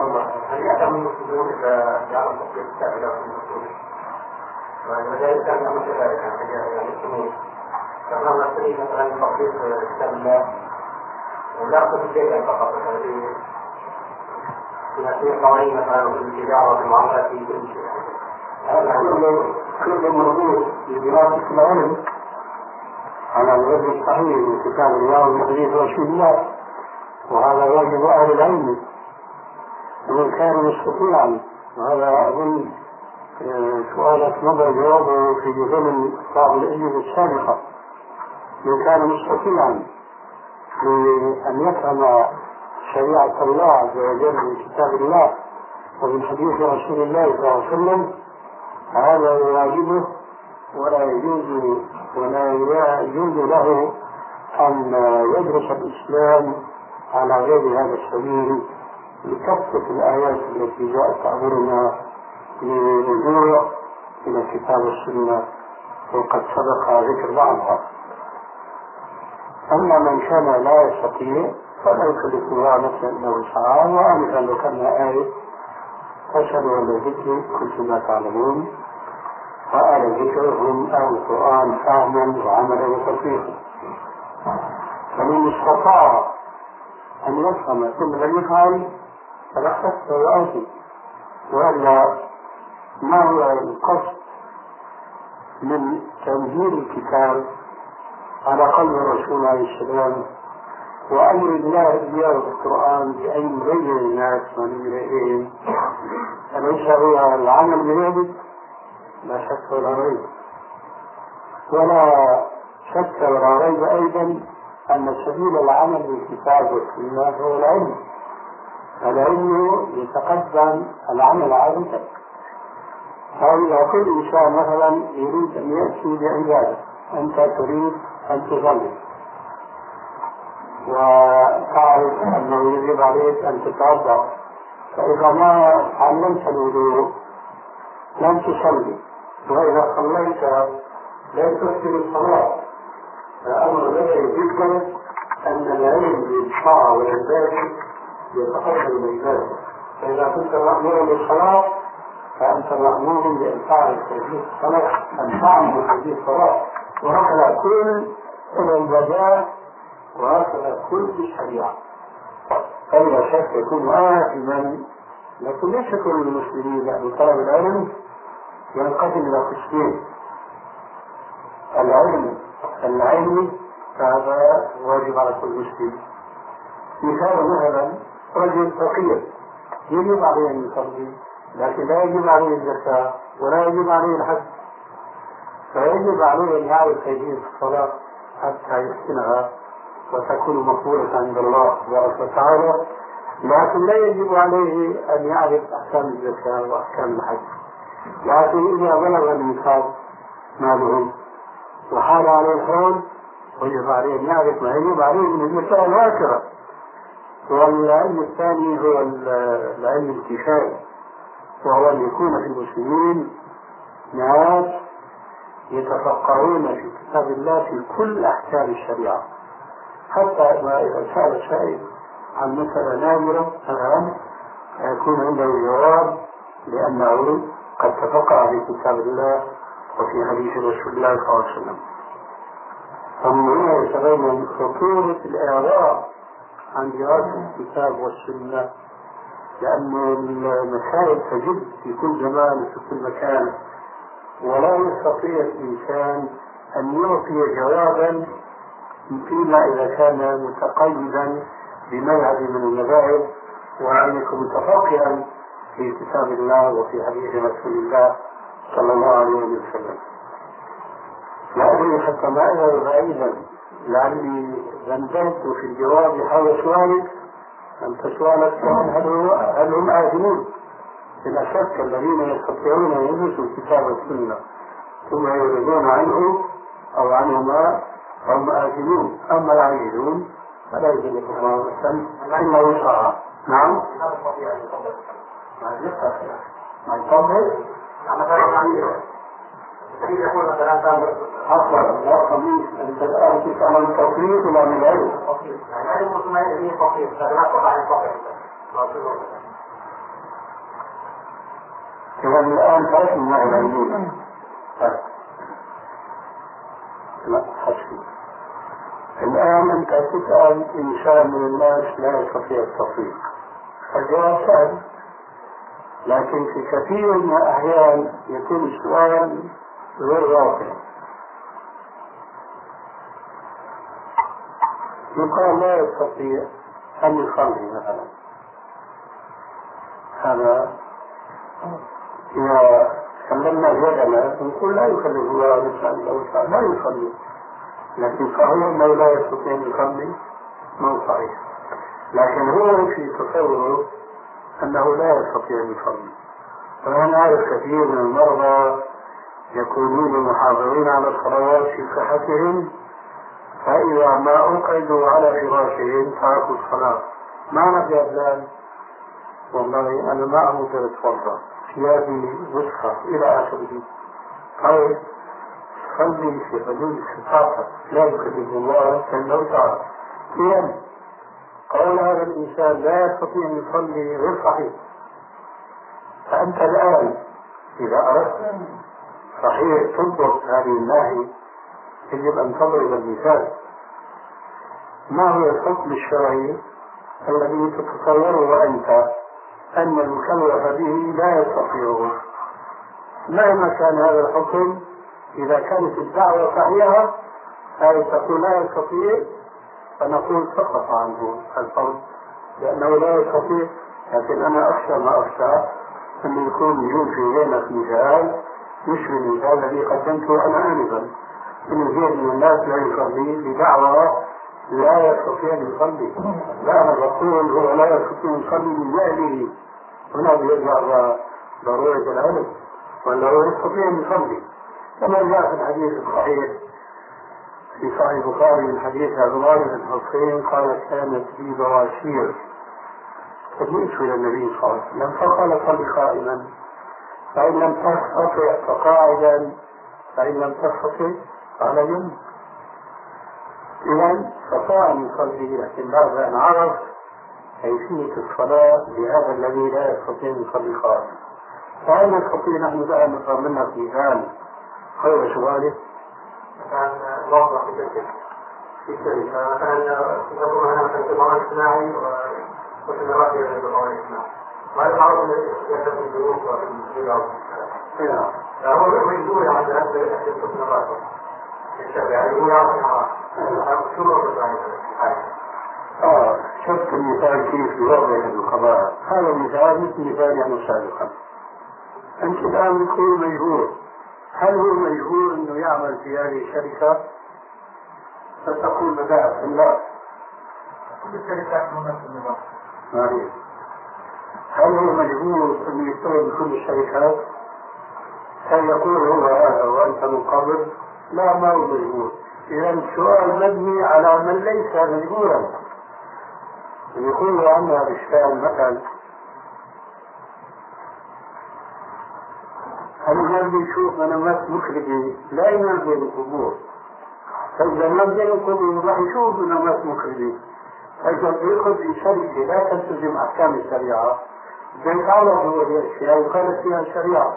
الله يعلم المسلمون إذا جعلوا تطبيق الكتاب إلى المسلمين؟ وذلك كان أمر كذلك يعني المسلمين كما نستطيع مثلا تطبيق كتاب الله ولا اقصد الشيء فقط في في قوانين مثلا في التجاره في المعاملات في كل شيء كل مربوط بدراسه العلم على الوجه الصحيح من كتاب الله والحديث ورسول الله وهذا واجب أهل العلم ومن كان مستطيعا وهذا آه، سؤالك مضى جوابه في ضمن بعض الاجوبه السابقة. من كان مستطيعا لأن يفهم شريعة الله عز وجل من كتاب الله ومن حديث رسول الله صلى الله عليه وسلم هذا واجبه ولا يجوز ولا يجوز له أن يدرس الإسلام على غير هذا السبيل لكافة الآيات التي جاءت تأمرنا بالرجوع إلى الكتاب والسنة وقد سبق ذكر بعضها. أما من كان لا يستطيع فلا يكلف الله نفسا إلا وسعها لو كان آية فاشهدوا أن ذكري كنت ما تعلمون. وآل الذكر هم أهل القرآن فهما وعملا وتطبيقا فمن استطاع أن يفهم ثم لم يفعل فلا حتى يؤدي وإلا ما هو القصد من تنزيل الكتاب على قلب الرسول عليه السلام وأمر الله إياه بالقرآن بأن يبين الناس من إليهم أليس هو العمل بذلك؟ لا شك ولا ريب. ولا شك ولا ريب أيضا أن سبيل العمل بالكتاب والسنة هو العلم. العلم يتقدم العمل عادة فإذا كل إنسان مثلا يريد أن يأتي بعبادة أنت تريد أن تصلي وتعرف أنه يجب عليك أن تتوضأ فإذا ما تعلمت الوضوء لم تصلي. وإذا صليت لا تفسد الصلاة. فأمر بدعي جدا أن العلم بالطاعة والعبادة يتقدم العبادة فإذا كنت مأمورا بالصلاة فأنت مأمور تعرف كيفية الصلاة أن تعمل هذه الصلاة وهكذا كل العبادات وهكذا كل الشريعة. فإذا شك يكون آثما لكن ليس كل المسلمين لأن طلب العلم ينقسم إلى قسمين. العلم العلمي فهذا واجب على كل مسلم. مثال مثلا رجل فقير يجب عليه أن يصلي. لكن لا يجب عليه الزكاة ولا يجب عليه الحج. فيجب عليه أن يعرف كيفية الصلاة حتى يحسنها وتكون مقبولة عند الله تبارك وتعالى. لكن لا يجب عليه أن يعرف أحكام الزكاة وأحكام الحج. لكن إذا بلغ النصاب ماله وحال عليه الحول وجب عليه أن يعرف ما يجب عليه من المسائل الهاكرة والعلم الثاني هو العلم الكفاية. وهو أن يكون في المسلمين ناس يتفقهون في كتاب الله في كل أحكام الشريعة. حتى إذا سأل سائل عن مسألة نادرة الآن يكون عنده جواب؟ لأنه قد تفقه في كتاب الله وفي حديث رسول الله صلى الله عليه وسلم. فمن هنا يتبين خطورة الإعراض عن دراسة الكتاب والسنة. لأن المسائل تجد في كل زمان وفي كل مكان. ولا يستطيع الإنسان أن يعطي جوابا فيما إذا كان متقيدا بمذهب من المذاهب وأن يكون متفقها في كتاب الله وفي حديث رسول الله صلى الله عليه وسلم. لا أدري حتى ما أذهب بعيدا لعلي ذنبت في الجواب حول سؤالك. أنت سؤالك كان هل, هل هم آثمون بلا شك الذين يستطيعون أن يدرسوا الكتاب والسنة ثم يريدون عنه أو عنهما هم آثمون أما العاجزون فلا يجب الله إلا وسعها نعم. ما يطبق يقول مثلا حصل لا عن التوفيق ولا من العلم؟ العلم ما هي فقير فلا تقع الفقر إذا الآن تعرفنا العلمية لا حسبي الآن أنت تسأل إنسان من الناس لا يستطيع التصديق الجواب سهل لكن في كثير من الأحيان يكون السؤال غير واقع يقال لا يستطيع أن يصلي مثلا. هذا إذا سلمنا نقول لا يكلف الله نفسا لا يصلي لكن صحيح أنه لا يستطيع أن يصلي ما هو صحيح. لكن هو في تصوره أنه لا يستطيع أن يصلي وأنا أعرف كثير من المرضى يكونون محافظين على الصلوات في صحتهم فإذا ما أوقدوا على فراشهم تركوا الصلاة. ما يا فلان والله أنا ما أقدر أتوضأ. ثيابي وسخة إلى آخره. طيب صلي في حدود استطاعتك لا يكلف الله إلا وسعه إذا قول هذا الإنسان لا يستطيع أن يصلي غير صحيح. فأنت الآن إذا أردت صحيح. تضبط هذه الناحية يجب أن تضرب المثال. ما هو الحكم الشرعي الذي تتصوره أنت أن المكلف به لا يستطيعه؟ مهما كان هذا الحكم إذا كانت الدعوة صحيحة أي تقول لا يستطيع فنقول سقط عنه الفرض لأنه لا يستطيع. لكن أنا أخشى ما أخشى أن يكون يوجد في بينك مثال مش المثال الذي قدمته أنا آنفا إن كثير من الناس لا يصلي بدعوى لا يستطيع أن يصلي. لا أنا بقول هو لا يستطيع أن يصلي من جهله هنا بيرجع ضرورة العلم. ولا هو يستطيع أن يصلي. كما جاء في الحديث الصحيح في صحيح البخاري من حديث عمران بن حسين قال كانت لي بواشير فجئت إلى النبي صلى الله عليه وسلم فقال صل قائما. فإن لم تستطع فقاعدا فإن لم تستطع فعلى جنب إذا أن يصلي لكن بعد أن عرف كيفية الصلاة لهذا الذي لا يستطيع أن يصلي قائما فهل نستطيع نحن الآن نطلب منك مثال غير سؤالك؟ مثلا موضع في شركة في شركة مثلا يقول أنا في الضمان الاجتماعي وفي الرأي للضمان الاجتماعي معروف في الظروف وفي نعم فهو مجبور على هذا الحديث في الرأي يعني هو يعرف شو آه شفت المثال كيف يوضح القضاء هذا المثال مثل مثال يعني سابقا أنت الآن بتكون مجبور هل هو مجبور أنه يعمل في هذه الشركة؟ فتقول بدأت لا كل الشركات نفس النظام هل هو مجبور أن يشتغل بكل الشركات؟ هل يقول هو هذا وأنت من قبل؟ لا ما هو مجبور إذا السؤال مبني على من ليس مجبورا يقول عنها إشكال مثلا هل الناس يشوف منامات مخرجة لا بين القبور فإذا بين القبور راح يشوف منامات مخرجة فإذا في شركة لا تلتزم أحكام الشريعة بيتعرض هو الأشياء وقالت فيها الشريعة.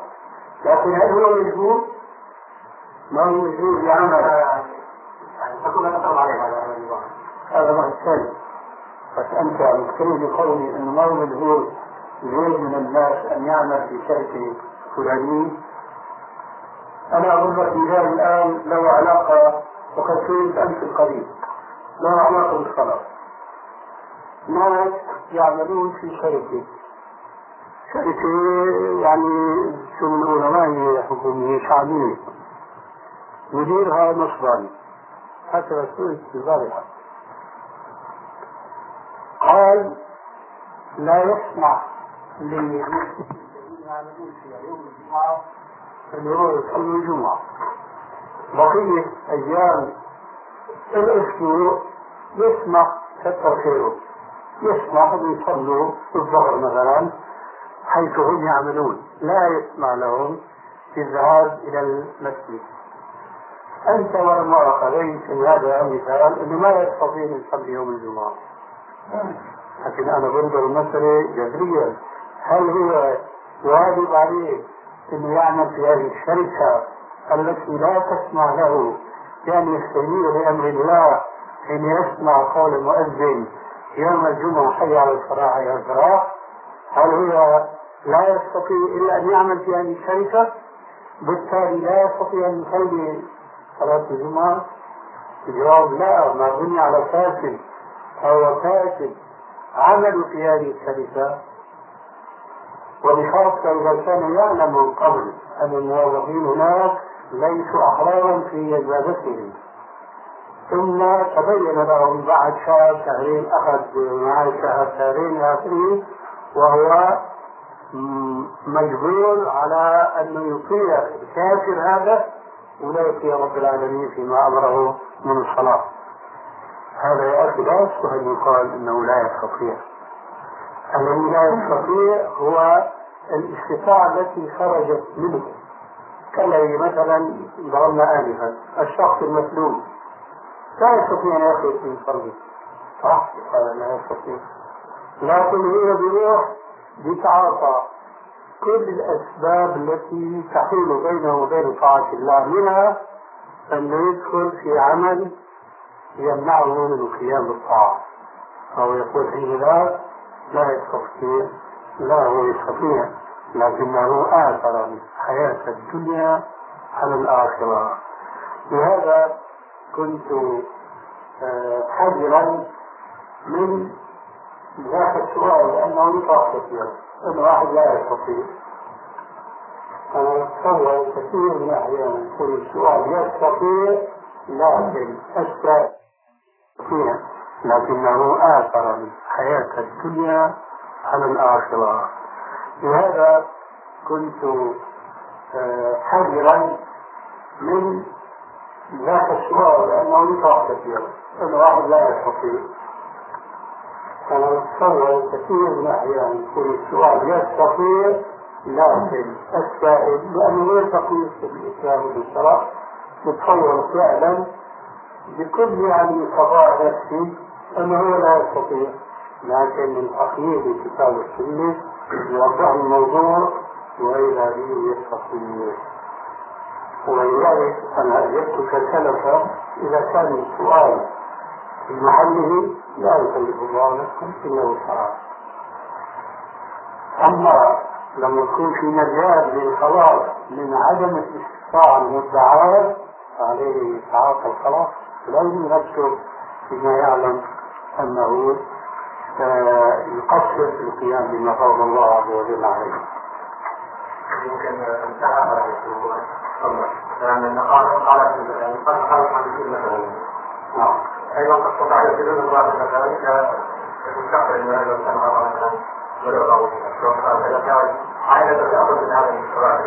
لكن هل هو مجبور؟ ما هو مجبور بعمل هذا ما الثاني بس أنت مختلف بقولي أنه ما هو مجبور غير من الناس أن يعمل في شركة فلانية أنا لك مثال الآن له علاقة وقد كنت أنت القريب. له علاقة بالصلاة. ناس يعملون في شركة يعني شو ما هي حكومية شعبية. مديرها نصراني سئلت في البارحة قال لا للذين يعملون في يوم الجمعة يصلوا الجمعة. بقية أيام الأسبوع يسمح كثر خيره يسمح أن يصلوا الظهر مثلا. حيث هم يعملون. لا يسمح لهم بالذهاب إلى المسجد. أنت ولما أخذين في هذا المثال أنه ما يستطيع أن يصلي يوم الجمعة. لكن أنا بنظر المسألة جذريا هل هو واجب عليه انه يعمل في هذه الشركة التي لا تسمح له بأن يستجيب لأمر الله حين يسمع قول المؤذن يوم الجمعة حي على الصلاه حي على الصلاه هل هو لا يستطيع إلا أن يعمل في هذه الشركة بالتالي لا يستطيع أن يصلي صلاة الجمعة الجواب لا ما بني على فاسد فهو فاسد عمل في هذه الشركة. وبخاصة إذا كان يعلم من قبل أن الموظفين هناك ليسوا أحرارا في إجازتهم. ثم تبين لهم بعد شهر شهرين أخذ معي شهر شهرين إلى آخره وهو مجبور على أنه يطيع الكافر هذا ولا يطيع رب العالمين فيما أمره من الصلاة. هذا يا أخي لا يصلح أن يقال أنه لا يستطيع. الذي لا يستطيع هو الاستطاعة التي خرجت منه. كالذي مثلا ضربنا آنفا الشخص المسلوم. لا يستطيع أن يخرج من صلبه صح؟ قال لا يستطيع. لكن هو بيروح بيتعاطى كل الأسباب التي تحول بينه وبين طاعة الله منها أنه يدخل في عمل يمنعه من القيام بالطاعة أو يقول حين ذاك لا يستطيع لا هو يستطيع لكنه آثر حياة الدنيا على الآخرة. لهذا كنت آه، حذرا من ذاك السؤال لأنه يطرح كثيرا أن واحد لا يستطيع. أنا أتصور كثير من الأحيان. يكون السؤال يستطيع لكن يستطيع لكنه آثر حياة الدنيا على الآخرة. لهذا كنت آه، حذرا من ذاك السؤال لأنه يطرح كثيرا أن واحد لا يستطيع. أنا أتصور كثير من الأحيان يكون السؤال يستطيع لكن السائل لأنه ليس في الإسلام بالشرع يتصور فعلا بكل يعني قضاء نفسي أنه لا يستطيع. لكن الأخير في كتاب السنة يوضح الموضوع وإلى به يستطيع. ولذلك أنا أجبتك سلفا إذا كان السؤال في محله لا يكلف الله نفسا إلا وسعها. أما لما يكون في مجال للخلاص من عدم الاستطاعة المدعاة فعليه تعاطى الخلاص. لازم يركز فيما يعلم أنه يقصر في القيام بما فرض الله عز وجل عليه. يمكن هذا الموضوع لأن النقاط قالت قد خلق عن كل مثلا نعم. أيضا قد استطاع يسيرون الله كذلك المستقبل من هذا السنة مثلا ولو عائلة تأخذ من هذا الشرائع.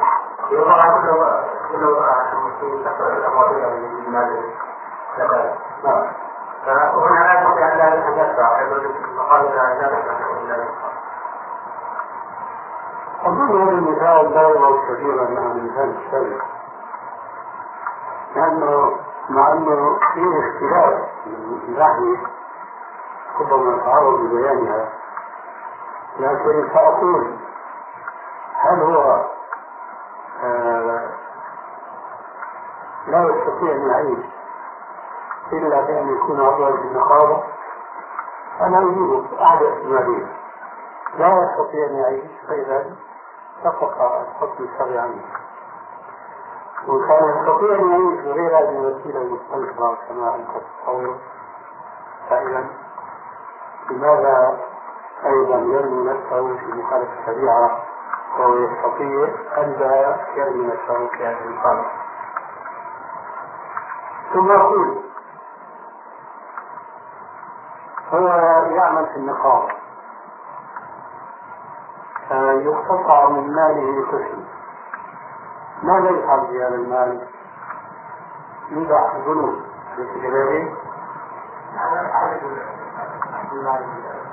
يوضع في من المال نعم. فهنا لا يستطيع أن لا يدفع مقال لا لا أظن هذا المثال لا يضع كثيرا عن مثال السابق لأنه مع أنه فيه اختلاف. ناحية ربما نتعرض لبيانها. لكن سأقول هل هو آه لا يستطيع أن يعيش إلا بأن يكون عضوا في النقابة أنا أجيب أحد احتمالين لا يستطيع أن يعيش فإذا سقط الحكم الشرعي عنه وكان يستطيع أن يعيش بغير هذه الوسيلة المستنكرة كما أنت تتصور. فإذا لماذا أيضا يرمي نفسه في مخالفة الشريعة وهو يستطيع لا يرمي نفسه في هذه المخالفة؟ ثم أقول هو يعمل في النقابة يقتطع من ماله قسم ماذا يفعل بهذا المال؟ يوضع في البنوك في كذلك؟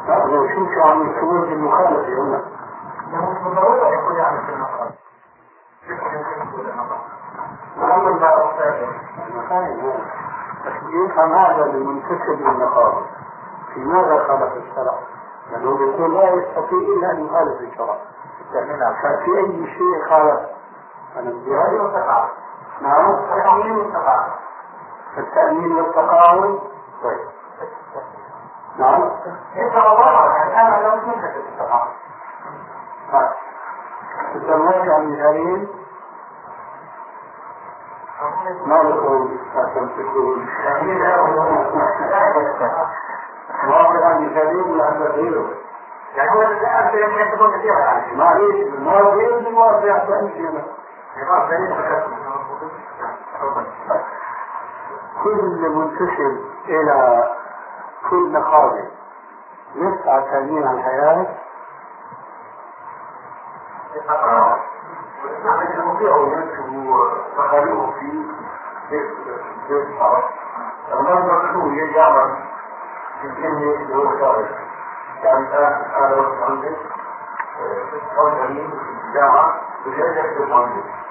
لا شو شو يكتبون في المخالفة هنا؟ بالضرورة يكون يعمل في النقابة محمد بقى بس يفهم هذا المنتسب للنقابة في ماذا خالف الشرع؟ لأنه يقول لا يستطيع إلا أن يخالف الشرع ففي أي شيء خالف هذه والتقاعد نعم التأمين والتقاعد التأمين والتقاعد طيب نعم انت يعني أنا لو كنت في التقاعد تسمعك عن مثالين ما لكم تكون واقع عن مثالين لأن غيره يعني هو يوم يكتبون كثيرا يعني معليش المواضيع المواضيع تمشي كل منتسب إلى كل نقابة يسعى تأمين الحياة. تخيله في بيت في اللي هو يعني أنا لو مهندس في الجامعة وجاي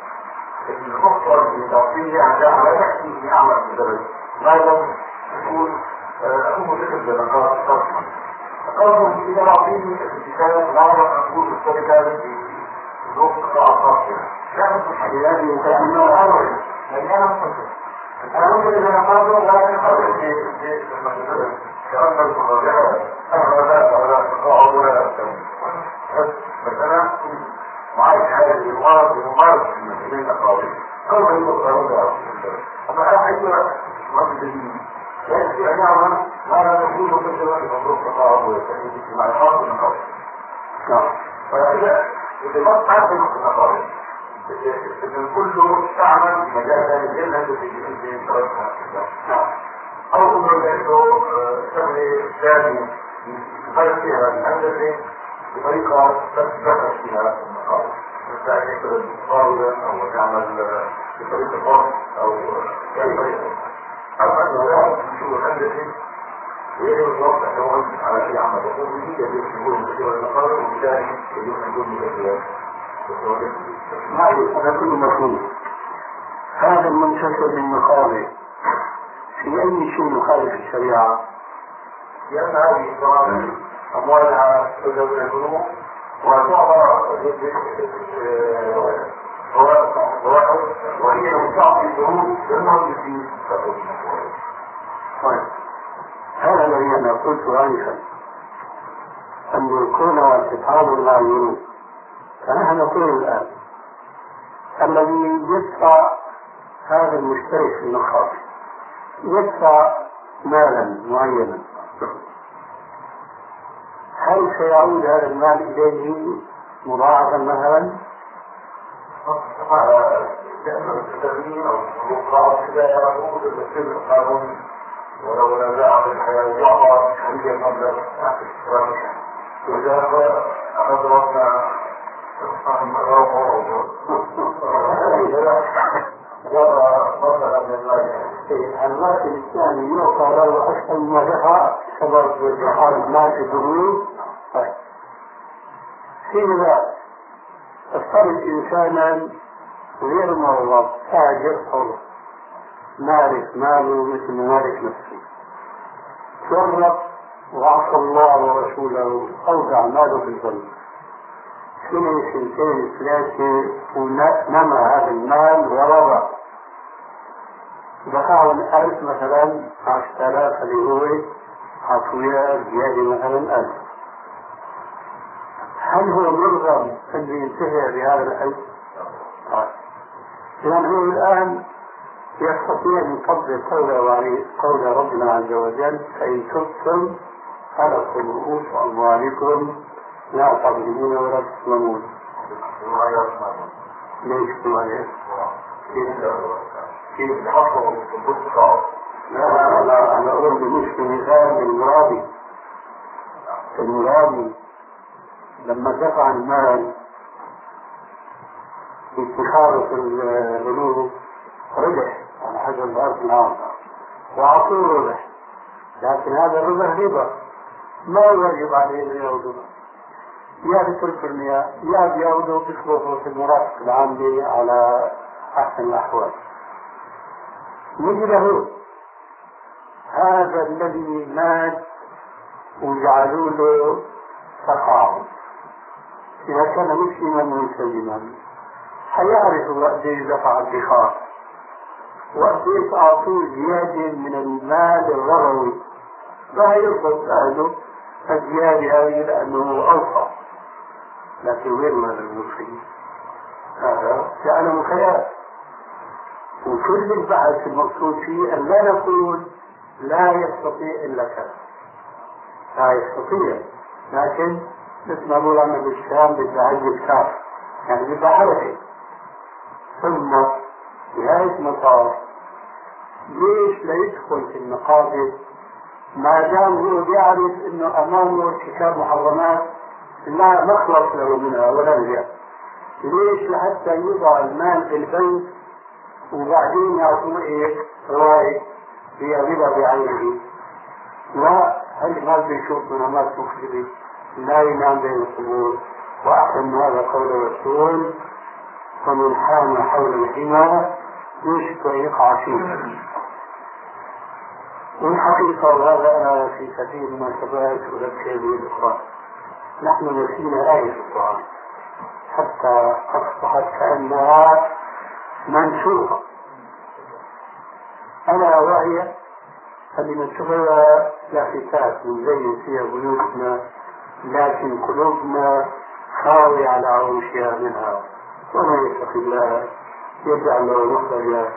الخطوة اللي تعطيه على على نفسه يعمل في البلد ما لم تكون أمه تكتب لنقاط قسما قسما إذا أعطيني الكتاب أعرف أقول الشركة خاصة لا مش هذه لأنه أول لأن أنا مفكر أنا ممكن إذا نقاطه ولكن قبل المسألة كأن المراجعة أنا لا ولا تقاعد ولا أستمر بس معاك حاجة للمرض المسؤولين الأقربين كل ما يبقى ضرورة أما أنا عايز مرض جديد يأتي أن يعمل ما لا نقول مثل يفضل التقاعد والتأمين الاجتماعي خاصة من نعم ولكن الاتفاق عارف انه في النقابة ان كله استعمل مجال ثاني غير هذا في أو انه لأنه سمي ثاني يغير فيها الهندسه بطريقه تذكر فيها ان أو اي طريقه أو انه يعرف شو الهندسه ويجب الوقت أنه على شيء عمل وقوم يجب يكون مكتوب المقارنة وبالتالي يجب أن يكون مكتوب معلش هذا كله مفهوم هذا المنتشر بالنقابة في أي شيء يخالف الشريعة. لأن هذه الضرائب أموالها تذهب إلى البنوك. طيب هذا الذي أنا قلت آنفا أن يكون والتفاضل مع البنوك فنحن نقول الآن الذي يدفع هذا المشترك في النقابة يدفع مالا معينا هل سيعود هذا المال إليه مضاعفا مثلا؟ التأمين أو الوقاء إذا يعود المسلم القانون ولو نزاع الحياة يعطى حرية مبلغ وإذا أخذنا المال الثاني يعطى له أكثر مما دفع سبب إدخال المال البنوك طيب. حين ذا افترض إنسانا غير موظف تاجر حر. مالك ماله مثل ما مالك نفسه. فرط وعصى الله ورسوله أودع ماله في البنك سنة سنتين ثلاثة ونمى هذا المال ورضى دفعوا الألف مثلا عشرة آلاف اللي هو عطوية زيادة مثلا ألف. هل هو مرغم أن ينتهي بهذا؟ طيب إذا هو الآن يستطيع أن يطبق قول قول ربنا عز وجل فإن تبتم فلكم رؤوس أموالكم لا تظلمون ولا تظلمون ليش كذلك؟ كيف البطاقة لا لا لا أنا أقول مش مثال المرابي المرابي لما دفع المال اتخاذه في البنوك ربح على حسب الأرض العام وأعطوه ربح. لكن هذا الربح ربا. ما يجب عليه أن يعود يا بترك المياه يا بيعودوا بيصرفوا في المرافق العامة على أحسن الأحوال. نجي له هذا الذي مات وجعلوا له تقاعد إذا كان مسلما ملتزما حيعرف إيش دفع الدخار وقد إيش اعطوه زيادة من المال الرغوي ما يرفض اهله الزيادة هذه لأنه اوفى لكن غير مال المسلمين هذا يعلم خيال وكل البحث المقصود فيه ان لا نقول لا يستطيع الا كذا لا يستطيع لكن مثل ما نقول عنا بالشام عز كتاب يعني بدها حركه ثم نهاية المطاف ليش لا يدخل في المقابل ما دام هو بيعرف إنه أمامه ارتكاب محرمات لا مخلص له منها ولا رجع ليش لحتى يوضع المال في البنك وبعدين يعطوه إيه؟ رواية هي ربا بعينه لا هل ما بيشوف منامات مخربة لا ينام بين القبور واحسن هذا قول الرسول ومن حام حول الحمى يوشك أن يقع فيه. والحقيقة وهذا أنا في كثير من المناسبات أذكر به الإخوان نحن نسينا آية القرآن حتى أصبحت كأنها منسوخة أنا وهي اللي منسوخة لافتات نزين فيها بيوتنا. لكن قلوبنا خاوية على عروشها منها. ومن يتق الله يجعل له مخرجا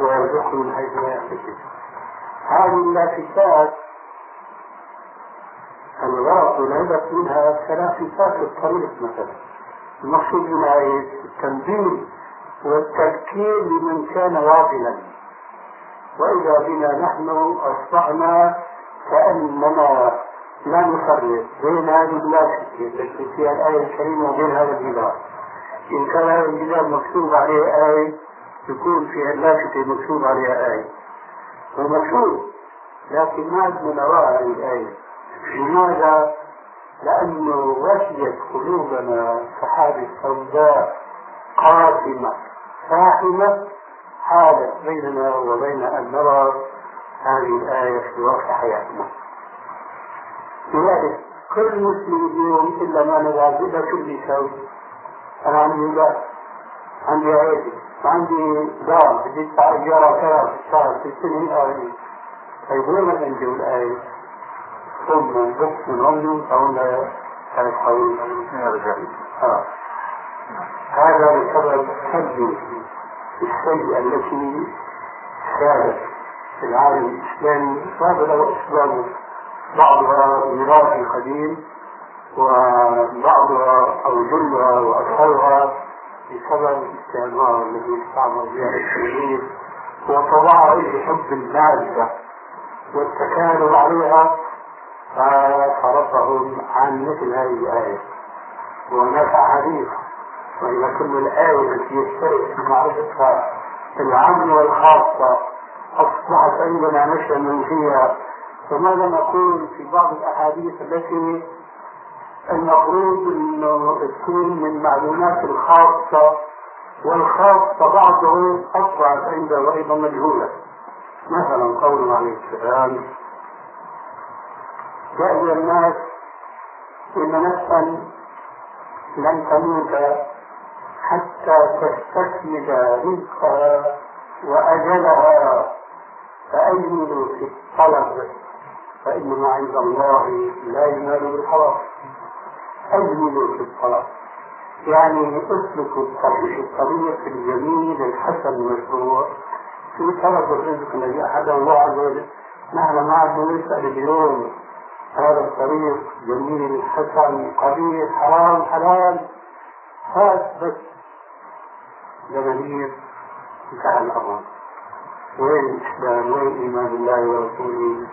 ويرزقه من حيث لا يحتسب. هذه اللافتات الغرض والهدف منها كلافتات الطريق مثلا. المقصود منها التنبيه والتذكير لمن كان واصلا وإذا بنا نحن أصبحنا كأننا لا نفرق بين هذه اللافته التي فيها الآية الكريمة وبين هذا الجدار. إن كان هذا الجدار مكتوب عليه آية يكون فيها اللافته مكتوب عليها آية. هو مكتوب لكن ما عندنا وراء هذه الآية. لماذا؟ لأنه وشيت قلوبنا سحابة سوداء قاتمة فاحمة حالت بيننا وبين أن نرى هذه الآية في واقع حياتنا. لذلك كل مسلم اليوم إلا ما إلا شو بيساوي أنا عندي لا عندي عيدي وعندي دار بدي أدفع إيجارها كذا في الشهر في السنة آية طيب وين عندي الآية؟ ثم بس من عمري فهنا كانت حوالي آه. هذا بسبب حد السيئة التي سادت في العالم الإسلامي وهذا له أسبابه بعضها ميراث قديم وبعضها أو جلها وأكثرها بسبب الاستعمار الذي استعمر بها المسلمين وطبعها بحب المادة والتكالب عليها فصرفهم عن مثل هذه الآية. وهناك أحاديث وإذا كل الآية التي يشترك في معرفتها العام والخاصة أصبحت عندنا نشأ فيها فماذا نقول في بعض الأحاديث التي المفروض أنه تكون من معلومات الخاصة والخاصة بعضه أصبحت عنده أيضا مجهولة؟ مثلا قوله عليه السلام يا أيها الناس إن نفسا لن تموت حتى تستكمل رزقها وأجلها فأجملوا في الطلب. فإن ما عند الله لا ينال بالحرام أجملوا في الطلب يعني اسلكوا الطريق الطريق الجميل الحسن المشروع في طلب الرزق الذي أحد الله عز وجل. نحن ما عدنا نسأل اليوم هذا الطريق جميل حسن قبيح حرام حلال. هات بس جماهير انتهى الأمر وين الإسلام وين إيمان الله ورسوله؟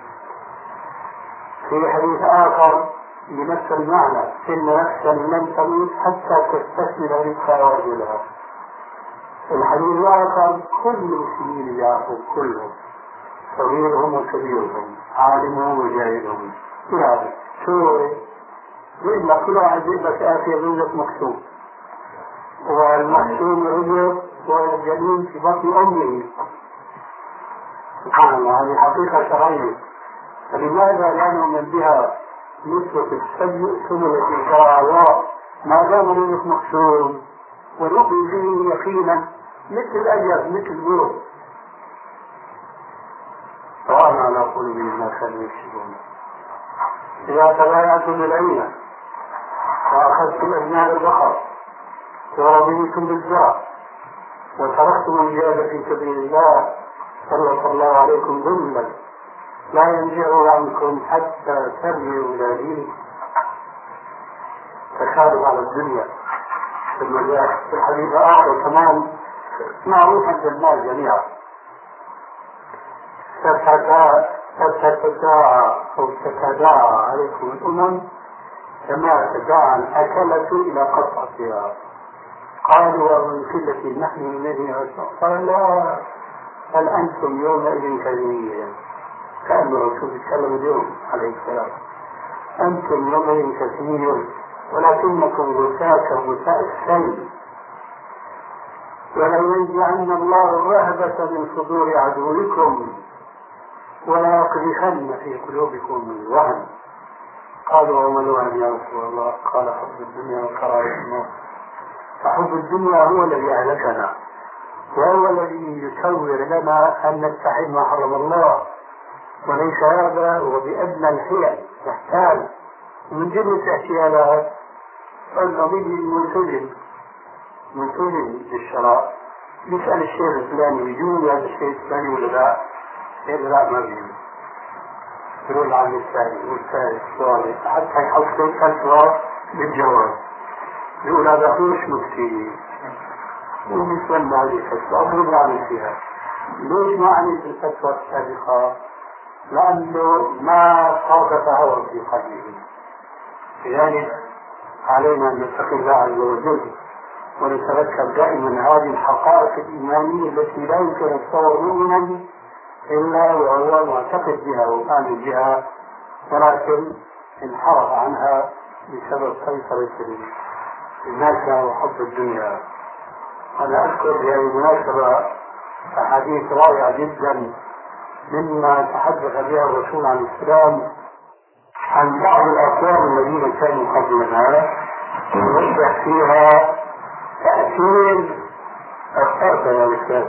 في حديث آخر بنفس المعنى إن نفسا لن تموت حتى تستكمل رزقها ورجلها الحديث الآخر كل المسلمين يعرفون كلهم صغيرهم وكبيرهم عالمهم وجاهلهم. يعني شو يقول لك كل واحد يقول لك آخر رزق مكتوب. والمكتوب رزق والجنين في بطن أمه. سبحان الله هذه حقيقة شرعية. فلماذا لا نؤمن بها نسبة السيء ثم التي شرع الله ما دام نورك مختوم ونؤمن به يقينا مثل الأجر مثل النور وأنا على قلوبهم ما كانوا يكسبون. إذا تبايعتم بالعينة وأخذتم أجناد البقر ورضيتم بالزرع وتركتم الجهاد في سبيل الله سلط الله عليكم ذلا لا ينزع عنكم حتى ترجعوا إلى دينكم. تخارب على الدنيا. ثم جاء في الحديث آخر كمان معروف عند الناس جميعا. ستتداعى أو تتداعى عليكم الأمم كما تداعى الأكلة إلى قطعتها قالوا ومن قلة نحن من قال لا بل أنتم يومئذ كثير كأن الرسول يتكلم اليوم عليه السلام. أنتم يومئذ كثير ولكنكم غثاء. كغثاء السيل ولينزعن الله الرهبة من صدور عدوكم ولا يقذفن في قلوبكم الوهن. قالوا وما الوهن يا رسول الله؟ قال حب الدنيا وكراهية الموت فحب الدنيا هو الذي أهلكنا وهو الذي يصور لنا أن نستحي ما حرم الله. وليس هذا هو بأدنى الحيل نحتاج من جملة أشياء القضية الملتزم ملتزم بالشراء يسأل الشيخ الفلاني يجوز هذا الشيء الفلاني ولا لا؟ يقول لا ما بيجوز يقول عن الثاني والثالث والثالث حتى يحط ثلاث سؤال بالجواب يقول هذا مش مفتي. وبيسمى هذه الفتوى. أضرب عن فيها. ليش ما عملت الفتوى؟ السابقة؟ لأنه ما صادف هوى في قلبه. لذلك علينا أن نتقي الله عز وجل ونتذكر دائما هذه الحقائق الإيمانية التي لا يمكن أن تصور مؤمنا إلا وهو معتقد بها وآمن بها ولكن انحرف عنها بسبب سيطرة الناس وحب الدنيا. أنا أذكر في هذه المناسبة أحاديث رائعة جدا مما تحدث بها الرسول عليه السلام عن بعض الأقوام الذين كانوا قبلنا يوضح فيها تأثير أخطأت يا أستاذ.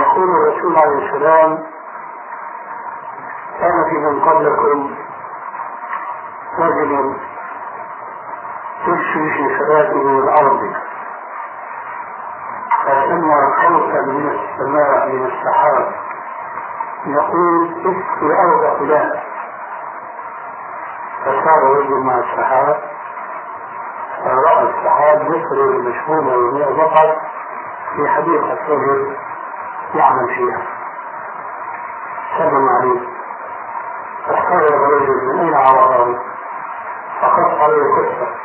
يقول الرسول عليه السلام كان في من قبلكم رجل يمشي في صلاته الأرض فسمع صوتا من السماء من السحاب. يقول اسقي أرض فلان. فصار رجل مع السحاب. فرأى السحاب يسري المشهومة وهي بقر في حديقة رجل يعمل فيها. سلم عليه. فاستغرب الرجل من أين عرفه؟ فقص عليه قصة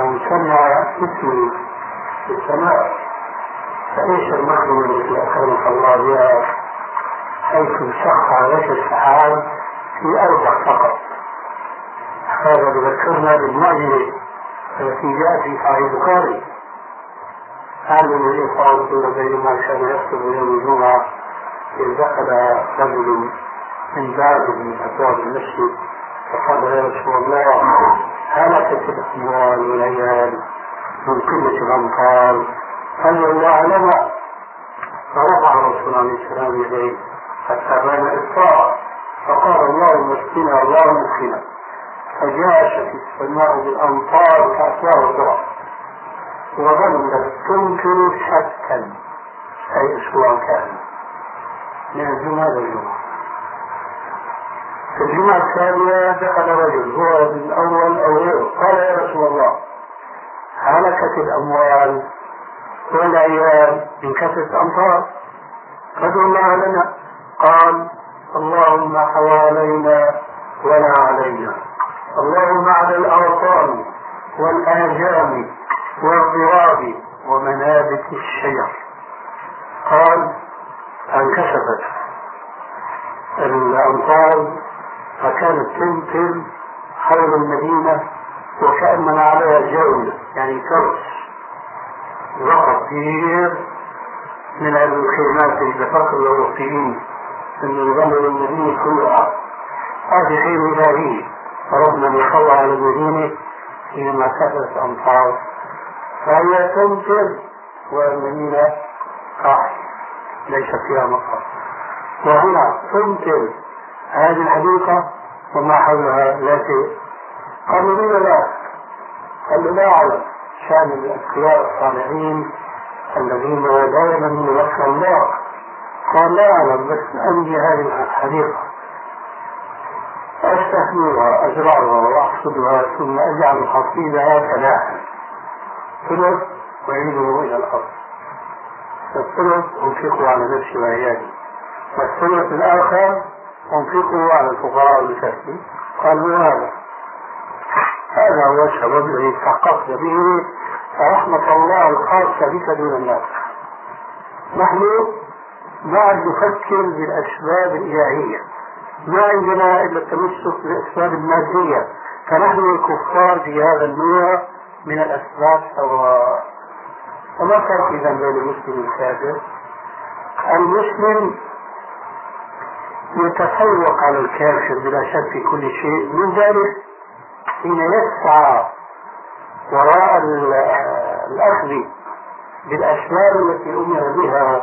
أو سمع اسمي في السماء. فإيش المخدوم التي اكرمك الله بها؟ حيث سخر لك السحاب في أربع فقط. هذا يذكرنا بالمعجزه التي جاءت في صحيح البخاري. هذا الذي قال بينما كان يكتب يوم الجمعة إذ دخل رجل من باب من أبواب المسجد فقال يا رسول الله هلكت الاموال والعيال من قله الامطار أن الله لنا فرفع الرسول عليه السلام يديه حتى بان إسراء فقال اللهم اسقنا اللهم اسقنا فجاشت السماء بالأمطار كأسوار الذرة وظلت تنكر شكا أي أسبوع كان. من الجمعة للجمعة في الجمعة الثانية دخل رجل هو الأول أو غيره. قال يا رسول الله هلكت الأموال والعيال من كثرة أمطار فادعوا الله لنا قال اللهم حوالينا ولا علينا. اللهم على الأوطان والآجام والضراب ومنابت الشجر قال انكشفت الأمطار فكانت تمطر حول المدينة وكأننا عليها جولة يعني كرس كثير من الخدمات الدفاق الأوروبيين أن يظلل النبي كلها. هذه خير إلهي فربنا يصلى على المدينة في مسافة أمطار. فهي تمطر والمدينة قاحل ليس فيها مطر وهنا تمطر هذه الحديقة وما حولها لا شيء. قالوا لي لا؟ قالوا لا أعلم شأن الأتقياء الصالحين الذين دائما يوفى الله. قال لا أعلم بس عندي هذه الحديقة أستحملها أزرعها وأحصدها ثم أجعل حصيدها فلاحا ثلث وأعيده إلى الأرض. الثلث أنفقه على نفسي وعيالي. والثلث الآخر أنفقه على الفقراء والمساكين. قال هذا هذا هو السبب الذي تحققت به رحمة الله الخاصة بك دون الناس. نحن بعد نفكر بالأسباب الإلهية. ما عندنا إلا التمسك بالأسباب المادية. فنحن الكفار في هذا النوع من الأسباب سواء وما فرق إذا بين المسلم والكافر؟ المسلم يتفوق على الكافر بلا شك في كل شيء. من ذلك حين يسعى وراء الأخذ بالأسباب التي أمر بها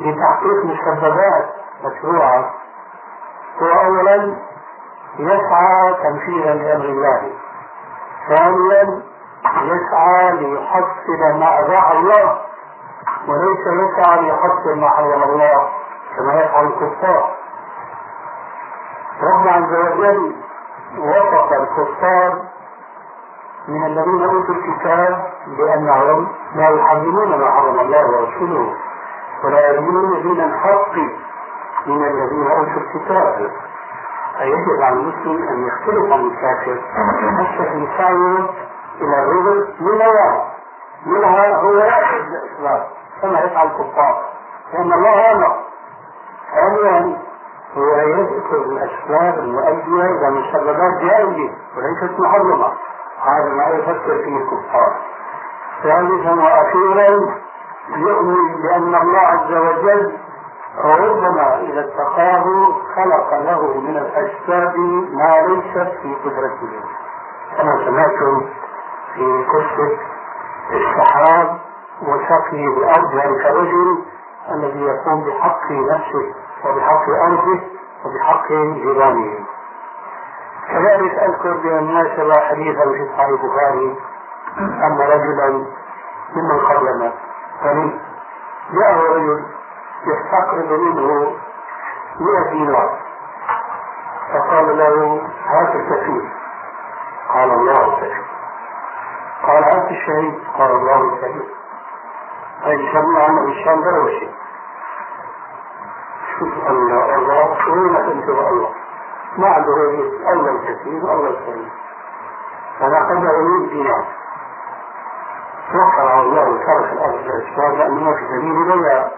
لتحقيق مسببات مشروعة هو أولا يسعى تنفيذا لأمر الله ثانيا يسعى ليحصل ما أباح الله وليس يسعى ليحصل ما حرم الله كما يفعل الكفار. رب عز وجل وصف الكفار من الذين أوتوا الكتاب بأنهم لا يحرمون ما حرم الله ورسوله ولا يدينون دين الحق من الذين أوتوا الكتاب. فيجب على المسلم أن يختلف عن الكافر. حتى في سعيه إلى الرزق من نوع منها هو ياخذ الاسباب كما يفعل الكفار؟ لأن الله أمر. ثانيا هو يذكر الاسباب المؤديه إلى مسببات جائزه وليست محرمه هذا ما يفكر فيه الكفار. ثالثا وأخيرا يؤمن بأن الله عز وجل ربما إذا اتقاه خلق له من الاسباب ما ليست في قدرته. كما سمعتم في قصة السحاب وسقي الأرض ذلك الرجل الذي يقوم بحق نفسه. وبحق أرضه وبحق جيرانه كذلك أذكر بالمناسبة حديثا في صحيح البخاري أن رجلا ممن قبلنا غني جاءه رجل يستقرض منه 100 دينار. فقال له هات الكفيل قال الله الكفيل قال هات الشهيد. قال الله الكفيل أي شمع عمل الشام شوف الله الله وين انت الله ما عنده غير الله الكثير والله الكريم قد اريد دينار وقع الله وترك الأرض الاسباب لأنه في سبيل ولا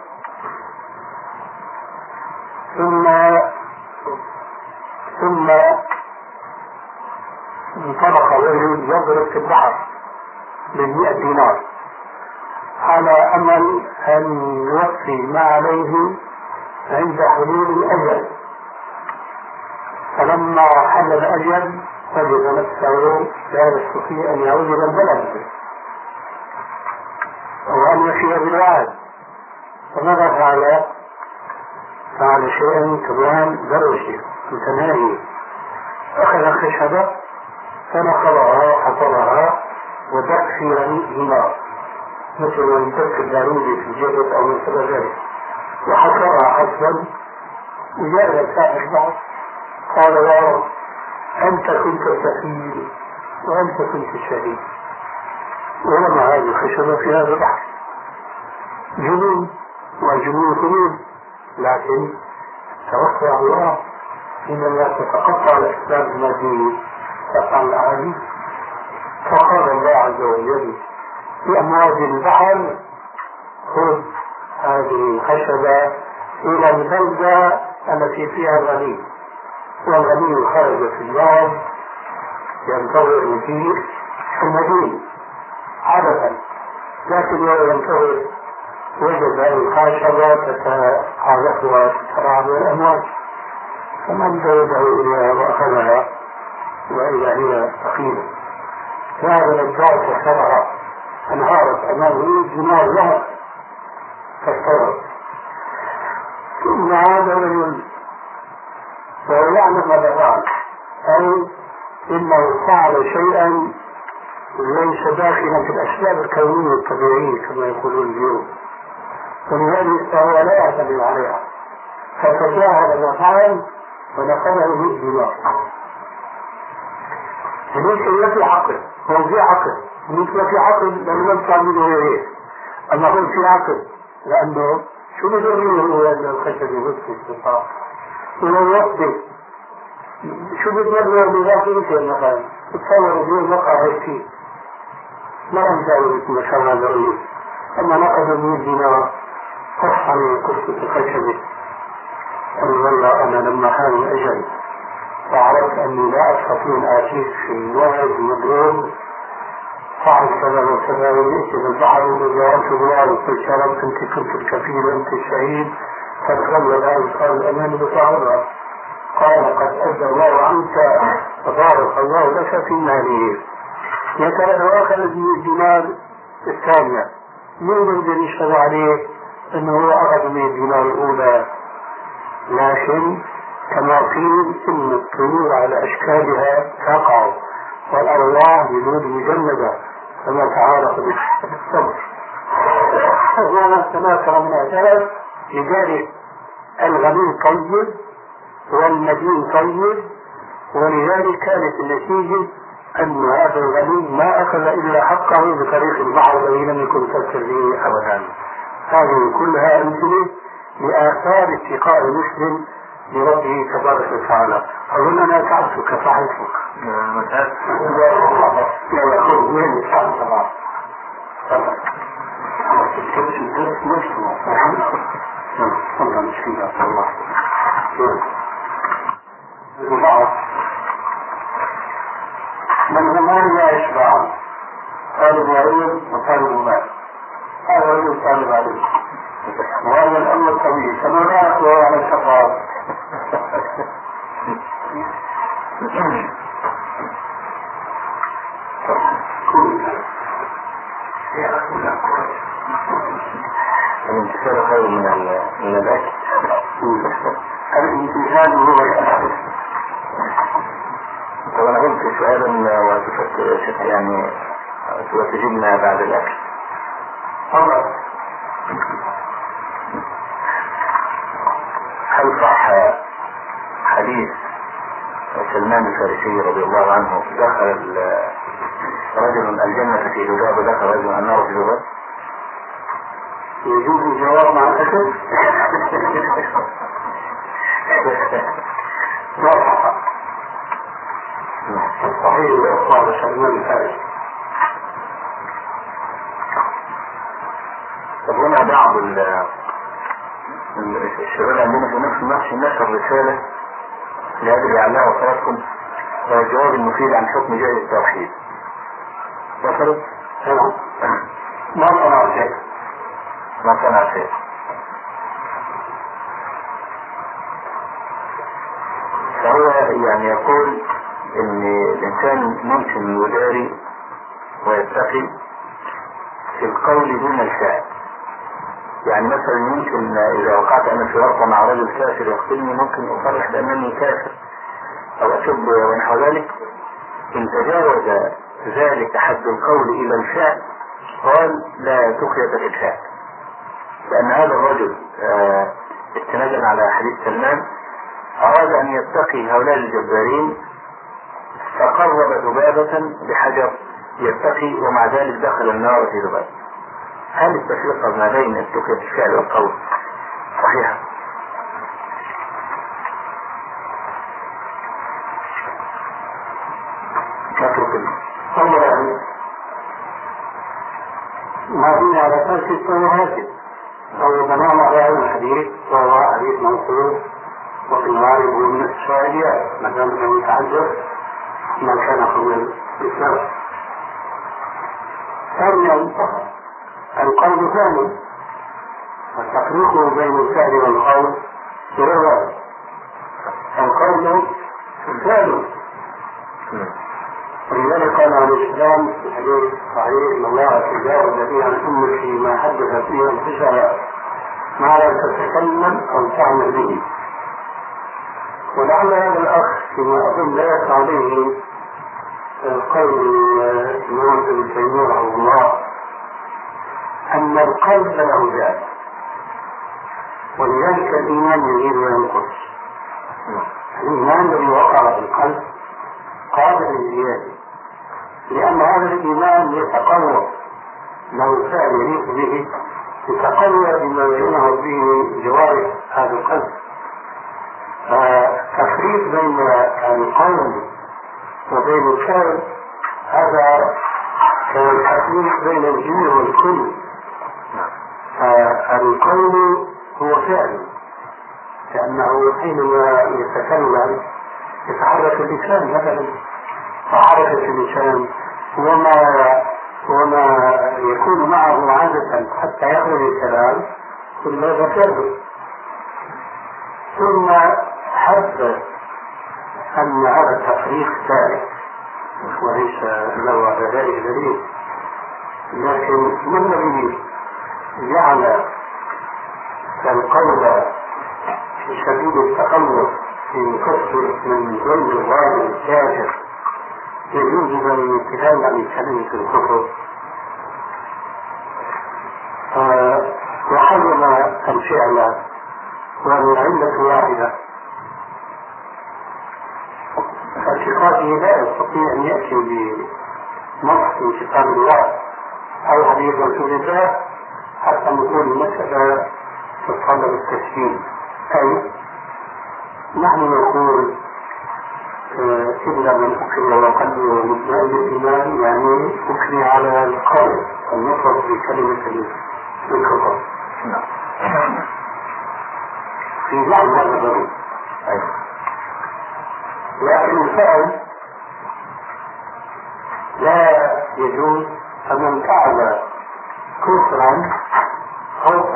ثم ثم انطلق الرجل يضرب في البحر بالمئة دينار على امل ان يوفي ما عليه عند حلول الأجل. فلما حل الأجل وجد نفسه لا يستطيع أن يعود إلى البلد. وأن يفي بالوعد. فماذا فعل؟ فعل شيئا كمان دروشي متناهي. أخذ خشبة فنقضها وحفظها ودق في رميئه مثل ما يدق البارودي في الجبل أو مثل ذلك. وحكرها حسبا وجاء إلى السائل بعد قال يا رب أنت كنت الكفيل وأنت كنت الشهيد ورمى هذه الخشبة في هذا البحر جنون وجنون جنون لكن توقع الله حينما تتقطع الأسباب المادية تقع الأعالي فقال الله عز وجل في أمواج البحر خذ هذه الخشبة إلى البلدة التي فيها الغني. والغني خرج في اليوم ينتظر المدير في المدينة عادة لكن يوم ينتظر وجد الخشبة تتعرفها بعض الأموال فمن زوده إليها وأخذها وإذا هي ثقيلة فهذا الضعف وحسبها انهارت أمامه جمال ذهب ثم عاد رجل وهو يعلم ماذا فعل أي إنه فعل شيئا ليس داخلا في الأسباب الكونية الطبيعية كما يقولون اليوم. ولذلك فهو لا يعتمد عليها. فتجاهل ما فعل ونقله بالدماء ليس هي في عقل هو في عقل ليس في عقل لم تعمله هيك أما هو في عقل لأنه شو بيضره هو أن الخشب يبث استطاع ولو وقته شو بيضره بذاك يمكن مثلا تصور اليوم وقع هيك شيء. ما نجاوز مشروع ضروري أما نقد 100 دينار قص عن قصة الخشبة قال والله أنا لما حان الأجل وعرفت أني لا أستطيع أن آتيك في موعد مضروب. فعل كذا وكذا وجئت بالبحر وزارت الله وقلت شربت أنت كنت الكفيل أنت الشهيد. فتغلب قال الأمان بصعبها قال قد أدى الله عنك وبارك الله لك في ماله. يا ترى أخذ الدينار الثانية. من يقدر يشهد عليه؟ أنه هو أخذ من الدينار الأولى. لكن كما قيل إن الطيور على أشكالها تقع. والأرواح جنود مجندة. كما تعالى بالصبر وما تناكر من أجل لذلك الغني طيب والمدين طيب ولذلك كانت النتيجة أن هذا الغني ما أخذ إلا حقه بطريق البحر الذي لم يكن يفكر به أبدا. هذه كلها أمثلة لآثار اتقاء المسلم بربه تبارك وتعالى. أظن أنا تعبتك الله من همان لا يشبع طالب علم وطالب مال هذا رجل طالب علم وهذا الامر طويل كما لا على الشفاعة الانتصار خير من من الاكل الامتثال هو الأساس طب أنا قلت يعني وتجيبنا بعد الاكل هل صح حديث سلمان الفارسي رضي الله عنه دخل رجل الجنة في ذباب ودخل رجل النار في ذباب يجوز الجواب مع صح صحيح الإخبار سلمان الفارسي. طب هنا بعض ال الشباب عندنا في نفس النفس نشر رسالة لأدري عنها وصلتكم الجواب المفيد عن حكم جاهز التوحيد. وصلت؟ تمام. ما صنع شيء ما صنع شيء فهو يعني يقول إن الإنسان ممكن يداري ويتقي في القول دون الفعل. يعني مثلا ممكن إذا وقعت أنا في ورطة مع رجل كافر يقتلني ممكن أصرح بأنني كافر أو اسب ونحو ذلك. إن تجاوز ذلك حد القول إلى الفعل قال لا تقية الإفشاء لأن هذا الرجل آه، استنادا على حديث سلمان أراد أن يتقي هؤلاء الجبارين فقرب ذبابة بحجر يتقي ومع ذلك دخل النار في ذباب هل التفرقة ما بين التقية الفعل والقول صحيحة؟ ما فينا على أساس الصلاة أو بناء على هذا الحديث وهو حديث منصور. وفي الغالب من الإسرائيليات ما دام لم يتعذر ما كان قبل الإسلام. ثانيا القول ثاني التفريق بين الفعل والقول وهو القول فعل ولذلك قال عليه السلام في الحديث الصحيح إن الله تجاوز الذي عن امتي ما حدث فيه أنفسها ما لم تتكلم أو تعمل به. ولعل هذا الأخ فيما أظن لا يقع عليه قول الإمام ابن تيمية رحمه الله. أن القلب له ذات ولذلك الإيمان يزيد وينقص الإيمان الذي وقع في القلب قابل للزياده لأن هذا الإيمان يتقوى. له فعل يليق به يتقوى بما ينهض به جوارح هذا القلب. فالتفريق بين القول وبين الفعل هذا كالتفريق بين الجن والكل. فالقول هو فعل لأنه حينما يتكلم يتحرك اللسان مثلا فحركة اللسان وما وما يكون معه عادة حتى يخرج الكلام كل هذا فعل. ثم حدث أن هذا التفريق ثالث وليس له على ذلك دليل. لكن ما الذي جعل القول في سبيل التخلص في كفر من ظلم الظالم الكافر يجوز الامتثال عن كلمة الكفر. وحرم الفعل والعلة واحدة. فاعتقاده لا يستطيع أن يأتي بنص من كتاب الله أو حديث رسول الله حتى نقول المسألة تتطلب التسليم أي نحن نقول إلا من أكره وقلبه ومطمئن بالإيمان يعني أكره على القول النصر بكلمة الكفر في بعض هذا ضروري لكن الفعل لا يجوز فمن فعل كفرا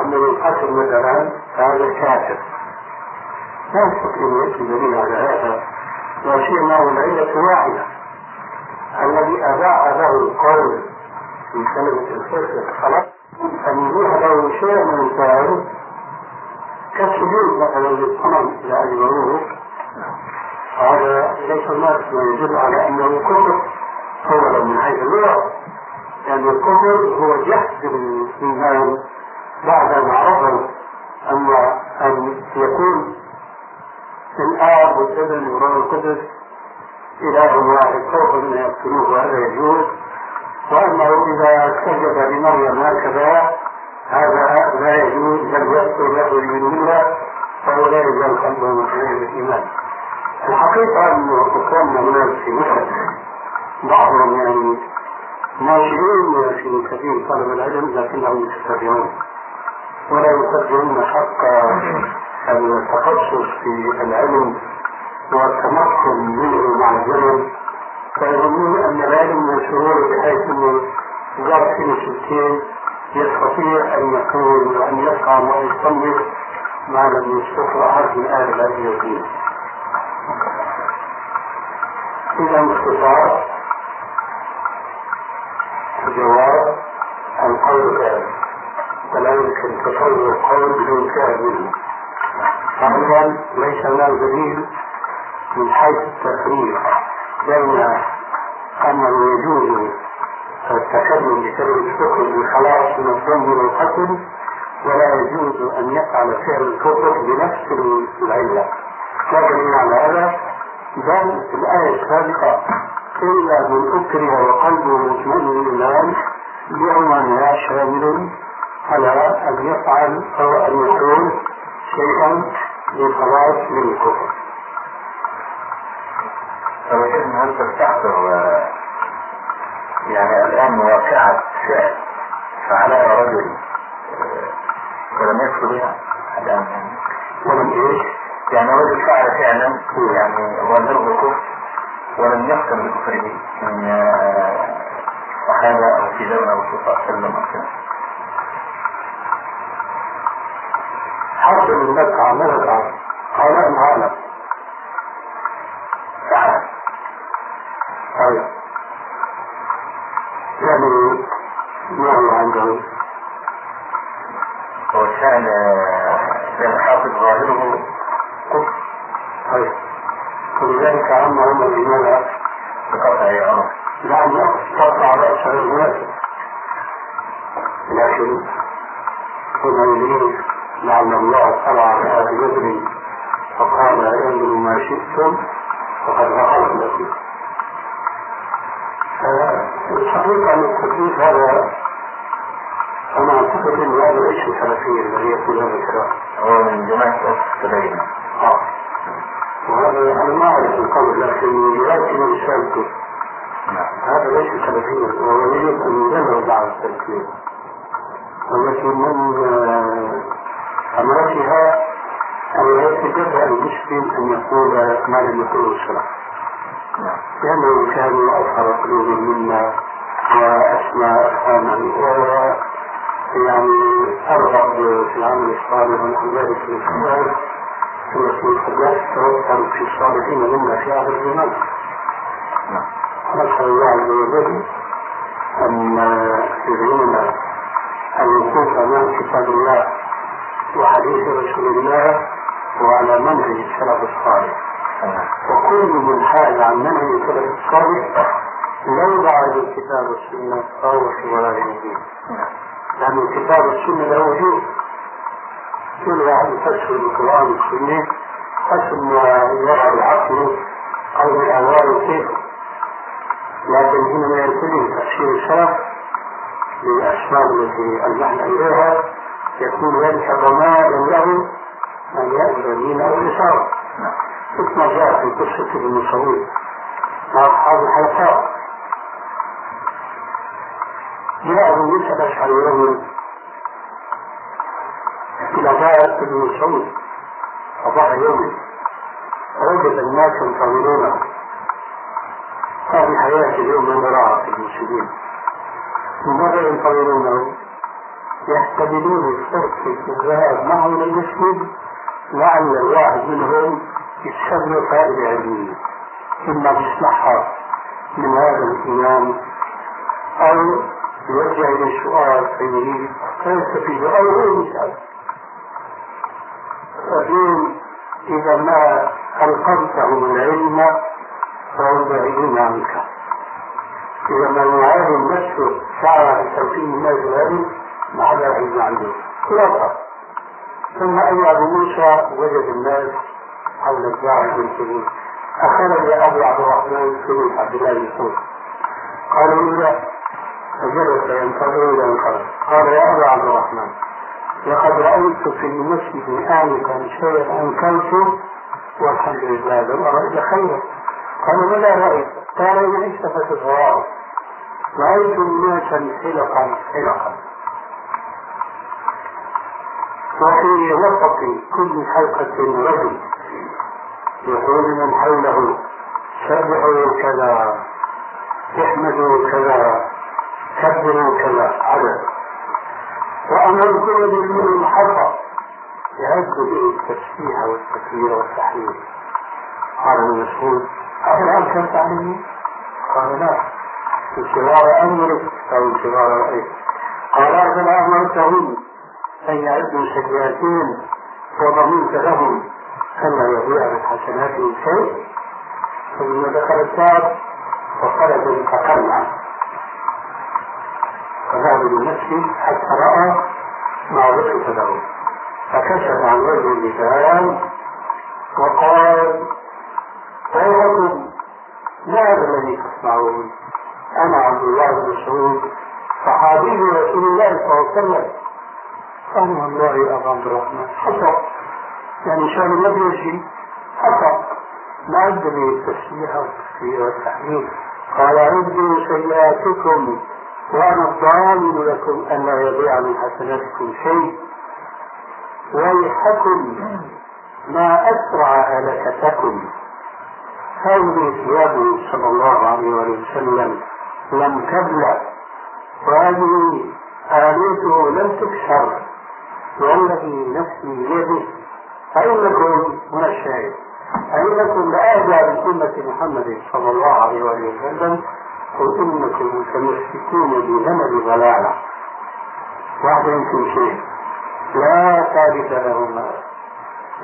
من القتل مثلا فهذا كافر لا يستطيع إن ياتي دليل على هذا وسيما والعلة واحدة الذي أذاع له القول في كلمة الكفر خلاص أن يبيح له شيء من الفعل كالسجود مثلا للصنم إلى أن يروه هذا ليس الناس ما يدل على أنه كفر. أولا من حيث اللغة لأن الكفر هو جحد الإيمان. بعد أن عرفه أما أن يكون الآب والابن والروح القدس إله واحد خوفا من يقتلوه وهذا يجوز. وأنه إذا سجد لمريم هكذا هذا لا يجوز بل يقتل من منها فهو لا يزال قلبه مطمئنا بالإيمان. الحقيقة أن إخواننا الناس في مصر بعضهم يعني ناشئين في سبيل طلب العلم لكنهم يتتبعون ولا يقدرون حق التخصص في العلم والتمكن منه مع الزمن فيظنون أن العلم شرور بحيث انه جار سنة ستين يستطيع أن يكون وأن يفهم ويصنف ما لم يستطع احد من أهل العلم يقين إذا باختصار الجواب القول فعل ولا يمكن تصور القول بدون فعل منه أيضا ليس له دليل من حيث التفريق بين أنه يجوز التكلم بكلمة الكفر بالخلاص من الذنب والقتل ولا يجوز أن يفعل فعل الكفر بنفس العلة. لا دليل على هذا بل الآية السابقة إلا من أكره وقلبه مطمئن بالإيمان بعنوانها شامل على أن يفعل أو أن يكون شيئا للخلاص من الكفر. فوجدنا هل تستحضر يعني الآن واقعة فعل فعلها رجل ولم يكفر بها الآن ولم إيش؟ يعني رجل فعل فعلا يعني هو ضرب كفر ولم يحكم بكفره من صحابة أو في دولة أو في وسلم كذا حصل لك عملك هؤلاء العالم طيب يعني ما هو عنده وكان كان حافظ ظاهره كفر ولذلك عم عمر لماذا بقطع عمر لأنه قطع رأس الناس لكن هنا يريد لعل الله طلع على بدر فقال اعملوا ما شئتم فقد غفرت لكم الحقيقة أن التكليف هذا أنا أعتقد أن هذا ليس سلفيا الذي يقول هذا الكلام هو من جماعة التدين آه. وهذا أنا ما أعرف القول لكن يمكن أن يسألكم هذا ليس سلفيا وهو يجب أن يجرب بعض التكليف ولكن من أمرتها أن يتجرأ المسلم أن يقول ما لم يقوله السلف لأنهم كانوا أظهر قلوبا منا وأسمى أفهاما و يعني أرغب في العمل الصالح ونحو ذلك في الخير التي قد لا تتوفر في الصالحين منا في هذا الزمان. نسأل الله عز وجل أن يدعونا الوقوف أمام كتاب الله وحديث رسول الله وعلى منهج السلف الصالح. وكل من حال عن منهج السلف الصالح لو دعا للكتاب والسنة في ضلال مبين لأن الكتاب والسنة له وجود. كل واحد يفسر القرآن والسنة حسب ما يرى العقل أو بالأهواء كيف لكن حينما يلتزم تفسير السلف للأسباب التي ألجأنا إليها. يكون ذلك ضمانا له أن يأتي أو اليسار مثل ما جاء في قصة ابن مسعود. مع أصحاب الحلقات جاء ابن موسى الأشعري رجل إلى باب ابن مسعود. صباح يوم وجد الناس ينتظرونه. هذه حياة اليوم من وراء المسلمين ماذا ينتظرونه؟ يحتملون فرصة الذهاب معه إلى المسجد لعل الواحد منهم يتسمى فائدة علمية إما يسمعها من هذا الإمام أو يوجه إلى سؤال فيريد فيستفيد أو هو يسأل. وإن إذا ما ألقمتهم العلم فهم بعيدون عنك. إذا ما المعلم نفسه سعى في تلقين الناس العلم عنده خلاصة. ثم أي أبو موسى وجد الناس حول الداعي بالكبير أخرج أبو عبد الرحمن بن عبد الله بن قالوا له فجلس ينتظر إلى انقلب قال يا أبا عبد الرحمن لقد رأيت في المسجد آنفا شيئا أنكرته والحمد لله أرى إلا خيرا. قال ماذا رأيت؟ قال إن اشتفت الغرائب رأيت ناسا حلقا حلقا. وفي وسط كل حلقة رجل. يقول من حوله سبحوا كذا احمدوا كذا كبروا كذا عدد. وأنا الكل من المحبة يعد التسبيح والتكبير والتحليل قال ابن مسعود أفعل كم تعلمني؟ قال لا. انتظار أمرك أو انتظار رأيك. قال أفلا أمرتهم أن يعدوا سيئاتهم وضمنت لهم ألا يضيع من حسناتهم شيء. ثم دخل الباب وخرج فقلع فذهب للمسجد حتى رأى ما ذكر له. فكشف عن وجه اللسان وقال ويلكم ماذا الذي تصنعون أنا عبد الله بن مسعود صحابي رسول الله صلى الله عليه وسلم. قال والله يا ابا عبد الرحمن حصل يعني شان ما بيمشي حصل ما عندني التسبيح والتكبير والتحميد قال عدوا سيئاتكم وأنا الضامن لكم أن لا يضيع من حسناتكم شيء. ويحكم ما أسرع هلكتكم هذه ثيابه صلى الله عليه وسلم لم تبلع وهذه آليته لم تكسر. والذي نفسي بيده فإنكم هنا الشاهد. فإنكم لأهدى بأمة محمد صلى الله عليه وآله وسلم قل إنكم متمسكون بذنب ضلالة. واحد يمكن شيء لا ثالث لهما.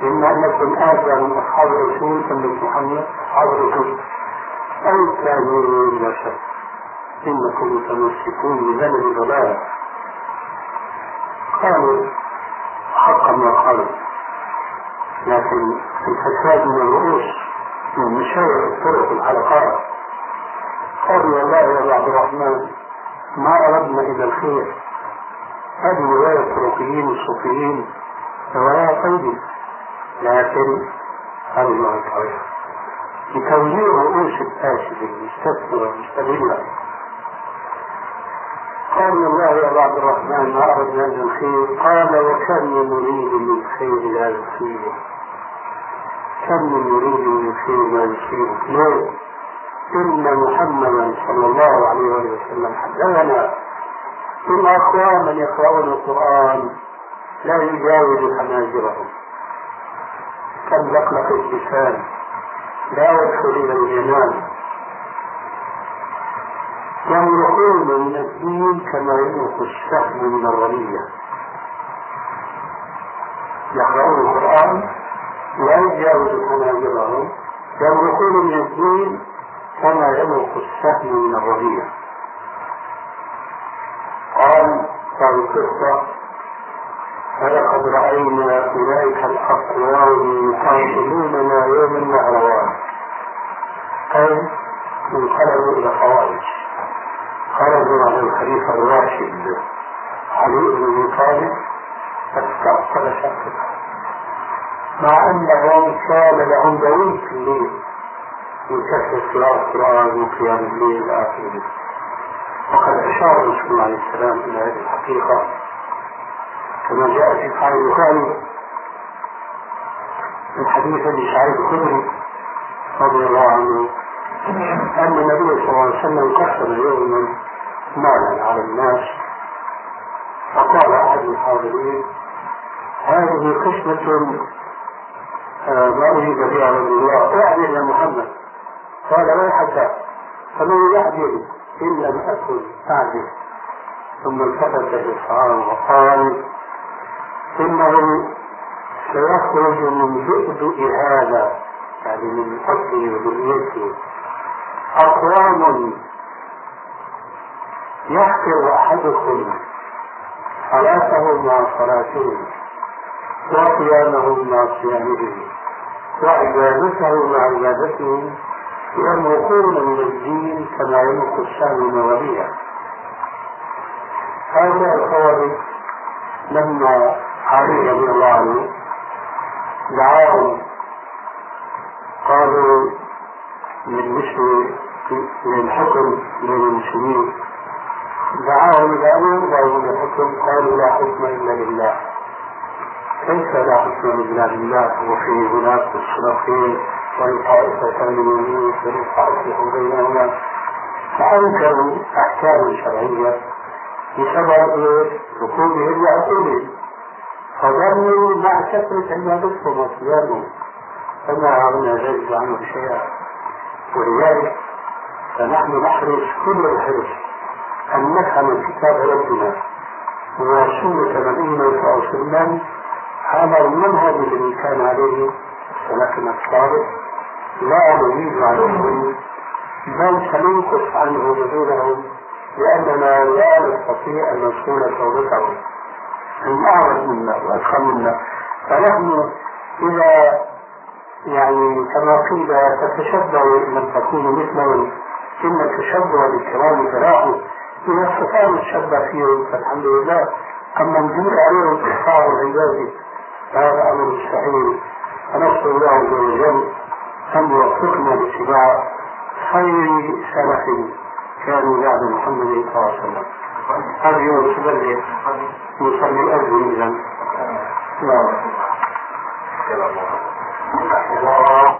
إما أنكم أهدى من أصحاب الرسول أمة محمد أصحاب الرسول أو كانوا لا شك إنكم متمسكون بذنب ضلالة. قالوا حقا قالوا لكن الفساد من الرؤوس من مشايخ الطرق الحلقات قالوا والله يا عبد الرحمن ما أردنا إلا الخير. هذه رواية الطرقيين الصوفيين رواية طيبة. لكن الله الطريق لتوزيع رؤوس الفاسد المستثمرة المستغلة قال الله يا عبد الرحمن أردنا إلا الخير. قال وكم من مريد من خير لا يصيبه؟ كم من يريد من خير ما يصيبه؟ ليه؟ إن محمدا صلى الله عليه وسلم حدثنا. إن أقواما يقرؤون القرآن لا يجاوز حناجرهم. كاللقلق اللسان لا يدخل إلى الجنان. يمرقون من الدين كما يمرق السهم من الرمية يقرؤون القرآن لا يجاوز حناجرهم يمرقون من الدين كما يمرق السهم من الرمية قال قال القصة فلقد رأينا أولئك الأقوام يقاتلوننا يوم النهروان أي انقلبوا إلى خوارج خرجوا على الخليفة الراشد علي بن أبي طالب فاستأصل شقه مع أنهم كان لهم في الليل كثرة قراءة القرآن وقيام الليل إلى آخره. وقد أشار الرسول عليه السلام إلى هذه الحقيقة. كما جاء في صحيح البخاري من حديث أبي سعيد الخدري رضي الله عنه أن النبي صلى الله عليه وسلم قسم يوما مالا على الناس. فقال أحد الحاضرين هذه قسمة ما أريد بها رضي الله. اعدل يا محمد. قال ويحك فمن يعدل إن لم أكن أعدل ثم التفت للطعام وقال إنه سيخرج من بؤدؤ هذا يعني من أصله وذريته أقوام يحقر أحدكم صلاته مع صلاته وقيامه مع صيامه وعبادته مع عبادته يمرقون من الدين كما يمرق السهم من الربيع هؤلاء الخوارج لما علي رضي الله عنه دعاهم قالوا بالنسبة للحكم بين دعاهم إلى أن يرضوا بالحكم قالوا لا حكم إلا لله. كيف لا حكم إلا لله؟ وفي هناك الصلاحين والطائفتان من اليمين والطائفة بينهما. فأنكروا أحكام شرعية بسبب ركوبهم وعقولهم فظنوا مع كثرة عبادتهم وصيامهم فما أغنى ذلك عنه شيئا. ولذلك فنحن نحرص كل الحرص أن نفهم كتاب ربنا. وسنة نبينا صلى الله عليه وسلم على المنهج الذي كان عليه سلفنا الصالح لا نزيد عليهم بل سننقص عنه نزولهم لأننا لا نستطيع أن نصون توبتهم هم أعرف منا وأدخل منا. فنحن إذا يعني كما قيل تتشبهوا إن لم تكونوا مثلهم. إن التشبه بالكرام فلاح إذا استطعنا نتشبه فيهم فالحمد لله. أما نزيد عليهم إخفاء العباد فهذا أمر مستحيل فنسأل الله عز وجل أن يوفقنا لاتباع خير سلف كانوا بعد محمد صلى الله عليه وسلم. هذا يوم تبلغ نصلي الأذن إذا نعم. الله أن رسول الله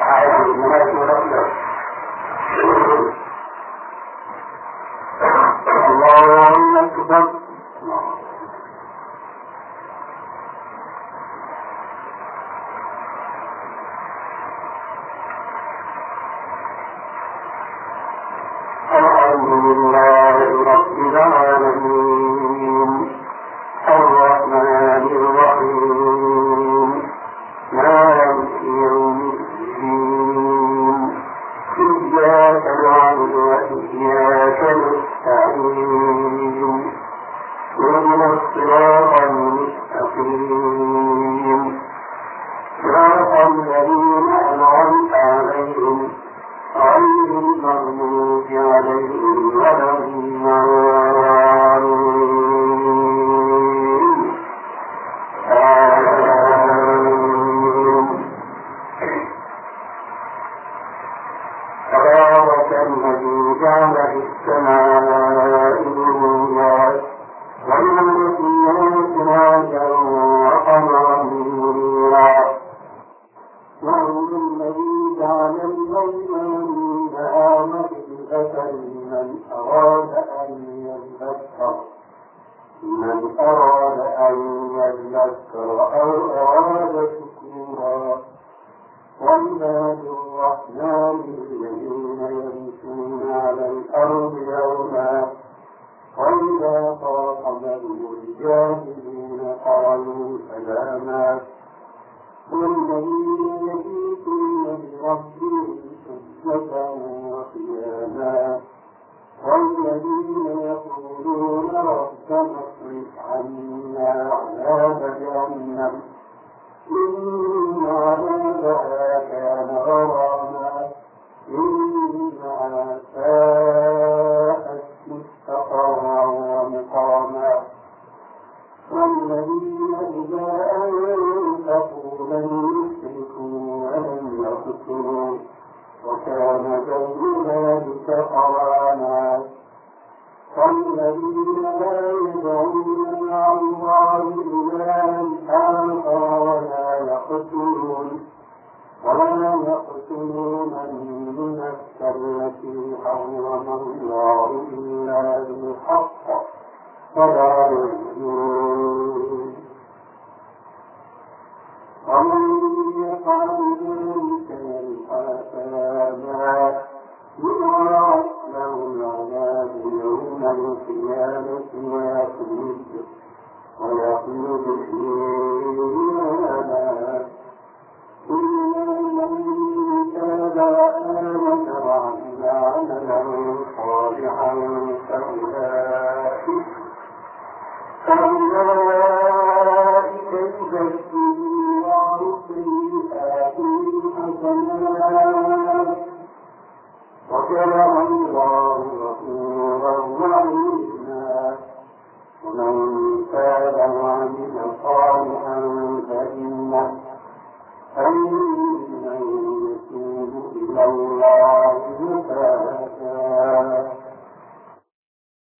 عادي الله أكبر